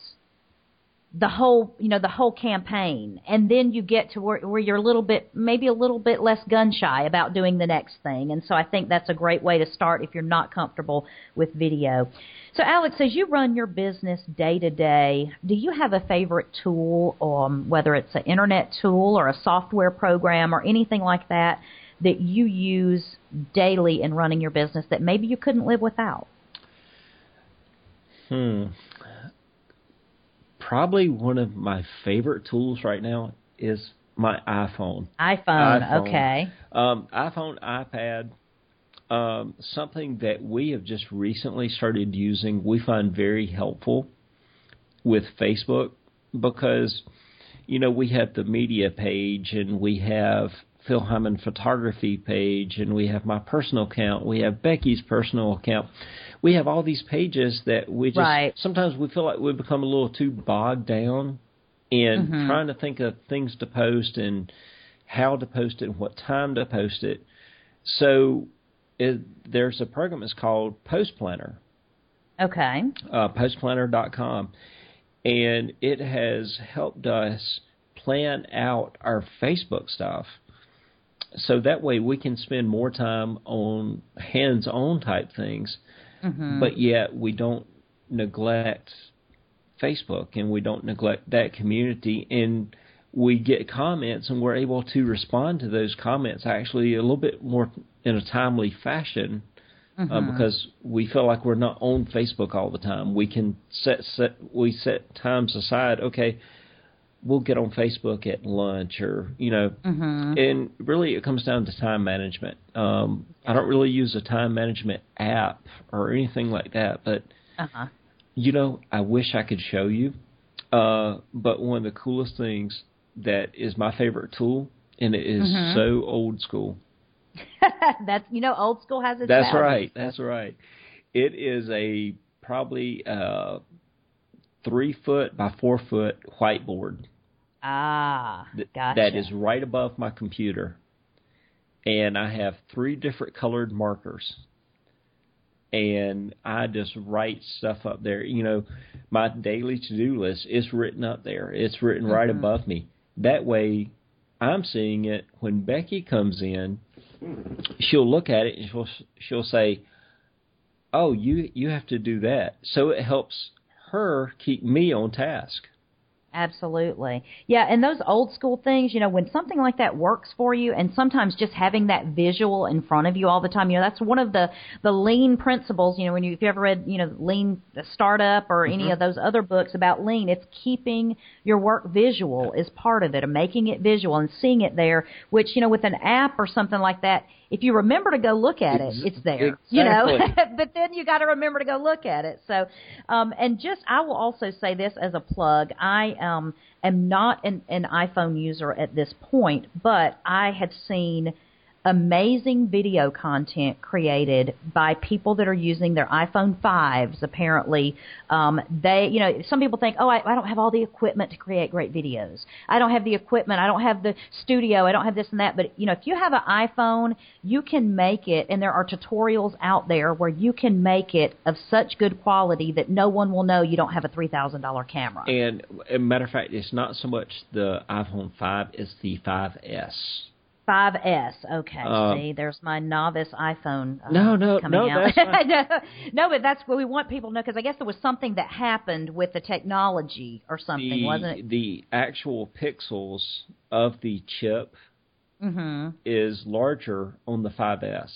the whole you know the whole campaign. And then you get to where, where you're a little bit maybe a little bit less gun shy about doing the next thing. And so i think that's a great way to start if you're not comfortable with video. So alex as you run your business day to day do you have a favorite tool um, whether it's an internet tool or a software program or anything like that that you use daily in running your business that maybe you couldn't live without Hmm. Probably one of my favorite tools right now is my iPhone. iPhone, iPhone. okay. Um, iPhone, iPad, um, something that we have just recently started using, we find very helpful with Facebook because, you know, we have the media page and we have Phil Hyman photography page and we have my personal account, we have Becky's personal account we have all these pages that we just right. sometimes we feel like we become a little too bogged down in mm-hmm. trying to think of things to post and how to post it and what time to post it. So it, there's a program that's called Post Planner. Okay. Uh, postplanner.com. And it has helped us plan out our Facebook stuff. So that way we can spend more time on hands on type things mm-hmm. but yet we don't neglect Facebook and we don't neglect that community and we get comments and we're able to respond to those comments actually a little bit more in a timely fashion uh, mm-hmm. uh, because we feel like we're not on Facebook all the time. We can set set we set times aside. Okay, we'll get on Facebook at lunch or you know, Mm-hmm. and really it comes down to time management. Um, I don't really use a time management app or anything like that, but Uh-huh. you know, I wish I could show you. Uh, but one of the coolest things that is my favorite tool, and it is Mhm. so old school. That's you know, old school has its That's right. That's right. It is a probably uh, three foot by four foot whiteboard Ah, gotcha. that is right above my computer, and I have three different colored markers, and I just write stuff up there. You know, my daily to do list is written up there. It's written right Mhm. above me. That way, I'm seeing it when Becky comes in. She'll look at it and she'll she'll say, "Oh, you you have to do that." So it helps her keep me on task. Absolutely. Yeah, and those old school things, you know, when something like that works for you and sometimes just having that visual in front of you all the time, you know, that's one of the the lean principles, you know, when you if you ever read, you know, lean startup or any mm-hmm. of those other books about lean, it's keeping your work visual is part of it, and making it visual and seeing it there, which, you know, with an app or something like that, if you remember to go look at it, it's there. You know, but then you got to remember to go look at it. So, um, and just I will also say this as a plug. I um, am not an, an iPhone user at this point, but I have seen amazing video content created by people that are using their iPhone 5s apparently. Um, they you know some people think oh I, I don't have all the equipment to create great videos. I don't have the equipment. I don't have the studio. I don't have this and that. But you know if you have an iPhone you can make it and there are tutorials out there where you can make it of such good quality that no one will know you don't have a $3000 camera. And matter of fact, it's not so much the iPhone 5, it's the 5S. 5S. Okay. Um, See, there's my novice iPhone. Uh, No, no, coming no, out. that's no, no, but that's what we want people to know because I guess there was something that happened with the technology or something, the, wasn't it? The actual pixels of the chip Mm-hmm. is larger on the 5S.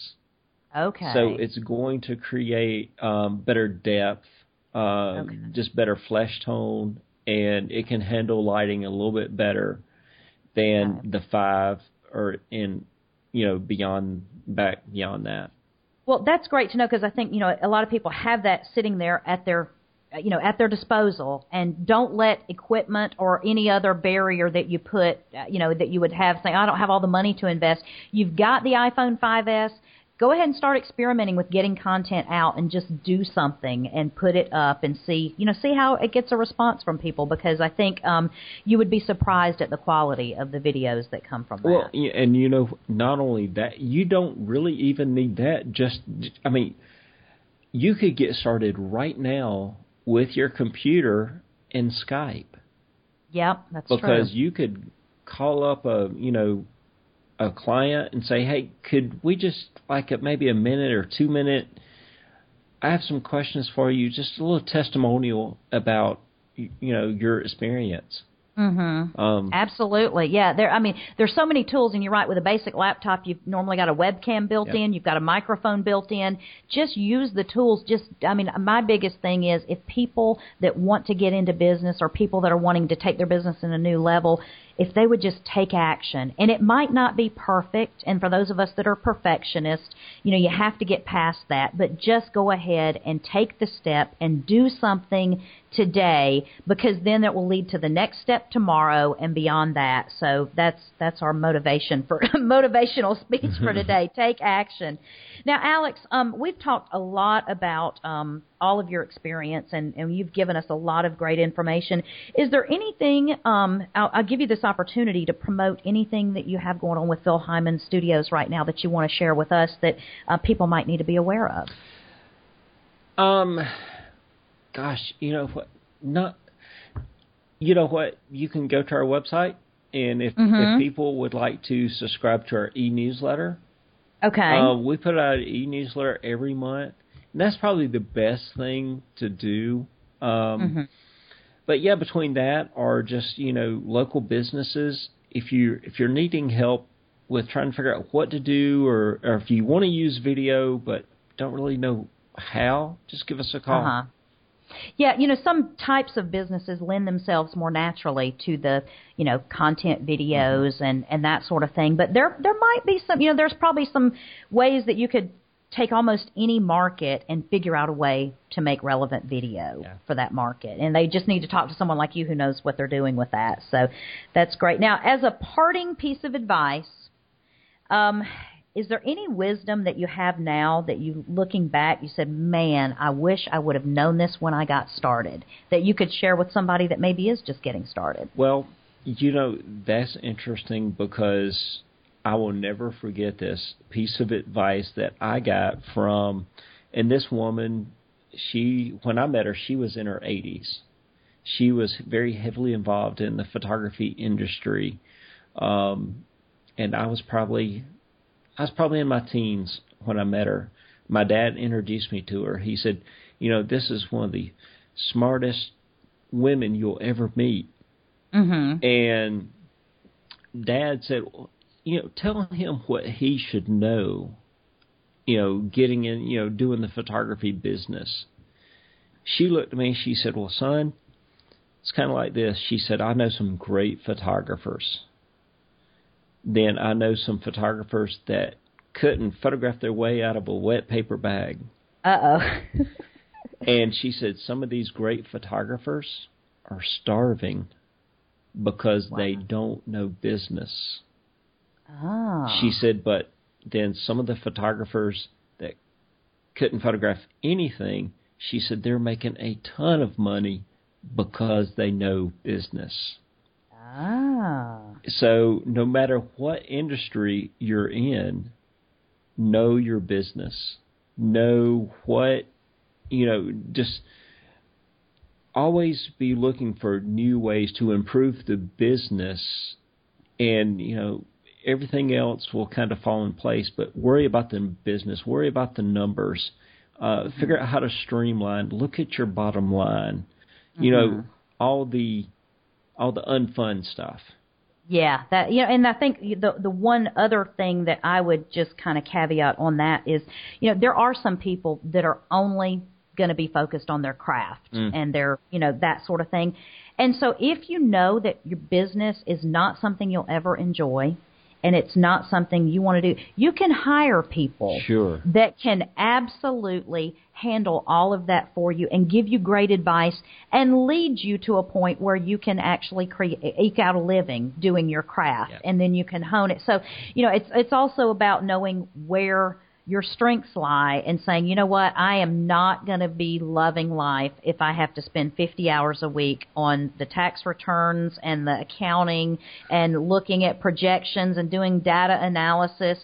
Okay. So it's going to create um, better depth, uh, Okay. just better flesh tone, and it can handle lighting a little bit better than the 5 or in, you know, beyond, back beyond that. Well, that's great to know because I think you know a lot of people have that sitting there at their you know at their disposal and don't let equipment or any other barrier that you put you know that you would have saying I don't have all the money to invest. You've got the iPhone 5s. Go ahead and start experimenting with getting content out and just do something and put it up and see you know see how it gets a response from people because I think um, you would be surprised at the quality of the videos that come from that. Well, and you know, not only that, you don't really even need that. Just, I mean, you could get started right now with your computer and Skype yep, that's because true. you could call up a, you know, a client and say, "Hey, could we just like a, maybe a minute or two minute? I have some questions for you, just a little testimonial about, you know, your experience." Mm-hmm. Um, Absolutely, yeah. There, I mean, there's so many tools, and you're right. With a basic laptop, you've normally got a webcam built Yep. in, you've got a microphone built in. Just use the tools. Just, I mean, my biggest thing is if people that want to get into business or people that are wanting to take their business in a new level, if they would just take action, and it might not be perfect. And for those of us that are perfectionists, you know, you have to get past that. But just go ahead and take the step and do something today because then it will lead to the next step tomorrow and beyond that. So that's that's our motivation for motivational speech for today. Take action. Now, Alex, um, we've talked a lot about um, all of your experience, and, and you've given us a lot of great information. Is there anything? Um, I'll, I'll give you this opportunity to promote anything that you have going on with Phil Hyman Studios right now that you want to share with us that uh, people might need to be aware of. Um, gosh, you know what? Not, you know what? You can go to our website, and if Mhm. if people would like to subscribe to our e-newsletter, Okay. uh, we put out an e-newsletter every month, and that's probably the best thing to do. Um, Mhm. But yeah, between that or just you know local businesses, if you if you're needing help with trying to figure out what to do, or or if you want to use video but don't really know how, just give us a call. Uh-huh. Yeah, you know, some types of businesses lend themselves more naturally to the, you know, content videos Mm-hmm. and and that sort of thing. But there there might be some, you know, there's probably some ways that you could take almost any market and figure out a way to make relevant video Yeah. for that market. And they just need to talk to someone like you who knows what they're doing with that. So that's great. Now, as a parting piece of advice, um, is there any wisdom that you have now that you looking back you said man i wish i would have known this when i got started that you could share with somebody that maybe is just getting started Well, you know, that's interesting because I will never forget this piece of advice that I got from, and this woman, she, when I met her, she was in her 80s. She was very heavily involved in the photography industry. Um, and I was probably, I was probably in my teens when I met her. My dad introduced me to her. He said, you know, this is one of the smartest women you'll ever meet. mhm And dad said, well, you know, tell him what he should know, you know, getting in, you know, doing the photography business. She looked at me she said, well, son, it's kind of like this. She said, I know some great photographers. Then I know some photographers that couldn't photograph their way out of a wet paper bag. uh-oh And she said some of these great photographers are starving because they don't know business. ah She said, but then some of the photographers that couldn't photograph anything, she said they're making a ton of money because they know business. Ah. So no matter what industry you're in, know your business. Know what, you know, just always be looking for new ways to improve the business and, you know, everything else will kind of fall in place, but worry about the business, worry about the numbers, uh, figure out how to streamline, look at your bottom line, you know, all the, all the unfun stuff. Yeah, that you know, and I think the the one other thing that I would just kind of caveat on that is, you know, there are some people that are only going to be focused on their craft mm. and their, you know, that sort of thing. And so if you know that your business is not something you'll ever enjoy and it's not something you want to do, you can hire people Sure. that can absolutely handle all of that for you and give you great advice and lead you to a point where you can actually create eke out a living doing your craft Yep. and then you can hone it. So, you know, it's it's also about knowing where your strengths lie and saying, you know what, I am not going to be loving life if I have to spend 50 hours a week on the tax returns and the accounting and looking at projections and doing data analysis.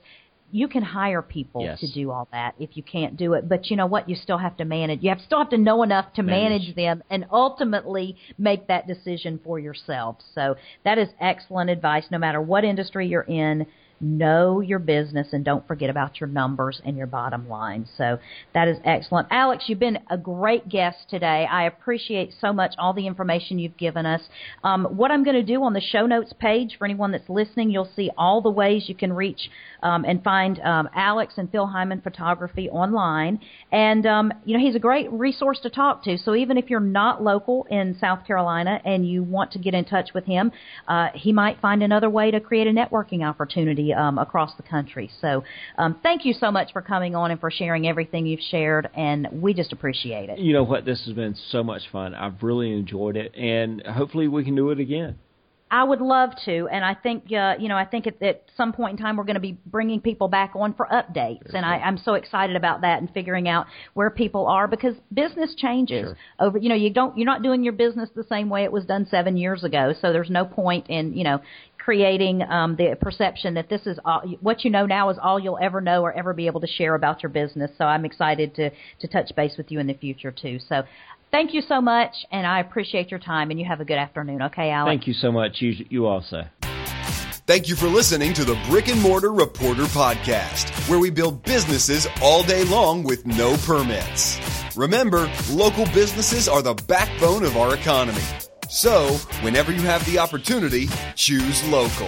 You can hire people Yes. to do all that if you can't do it, but you know what? You still have to manage. You have still have to know enough to Manage. manage them and ultimately make that decision for yourself. So that is excellent advice. No matter what industry you're in, know your business and don't forget about your numbers and your bottom line. So that is excellent. Alex, you've been a great guest today. I appreciate so much all the information you've given us. Um, what I'm going to do on the show notes page for anyone that's listening, you'll see all the ways you can reach um, and find um, Alex and Phil Hyman Photography online. And, um, you know, he's a great resource to talk to. So even if you're not local in South Carolina and you want to get in touch with him, uh, he might find another way to create a networking opportunity um, across the country. So um, thank you so much for coming on and for sharing everything you've shared, and we just appreciate it. You know what? This has been so much fun. I've really enjoyed it, and hopefully we can do it again. I would love to, and I think uh, you know I think at, at some point in time we're going to be bringing people back on for updates, and I, I'm so excited about that and figuring out where people are because business changes Sure. over. You know, you don't you're not doing your business the same way it was done seven years ago, so there's no point in you know creating um, the perception that this is all, what you know now is all you'll ever know or ever be able to share about your business. So I'm excited to to touch base with you in the future too. So. Thank you so much, and I appreciate your time. And you have a good afternoon. Okay, Alex. Thank you so much. You, you also. Thank you for listening to the Brick and Mortar Reporter Podcast, where we build businesses all day long with no permits. Remember, local businesses are the backbone of our economy. So, whenever you have the opportunity, choose local.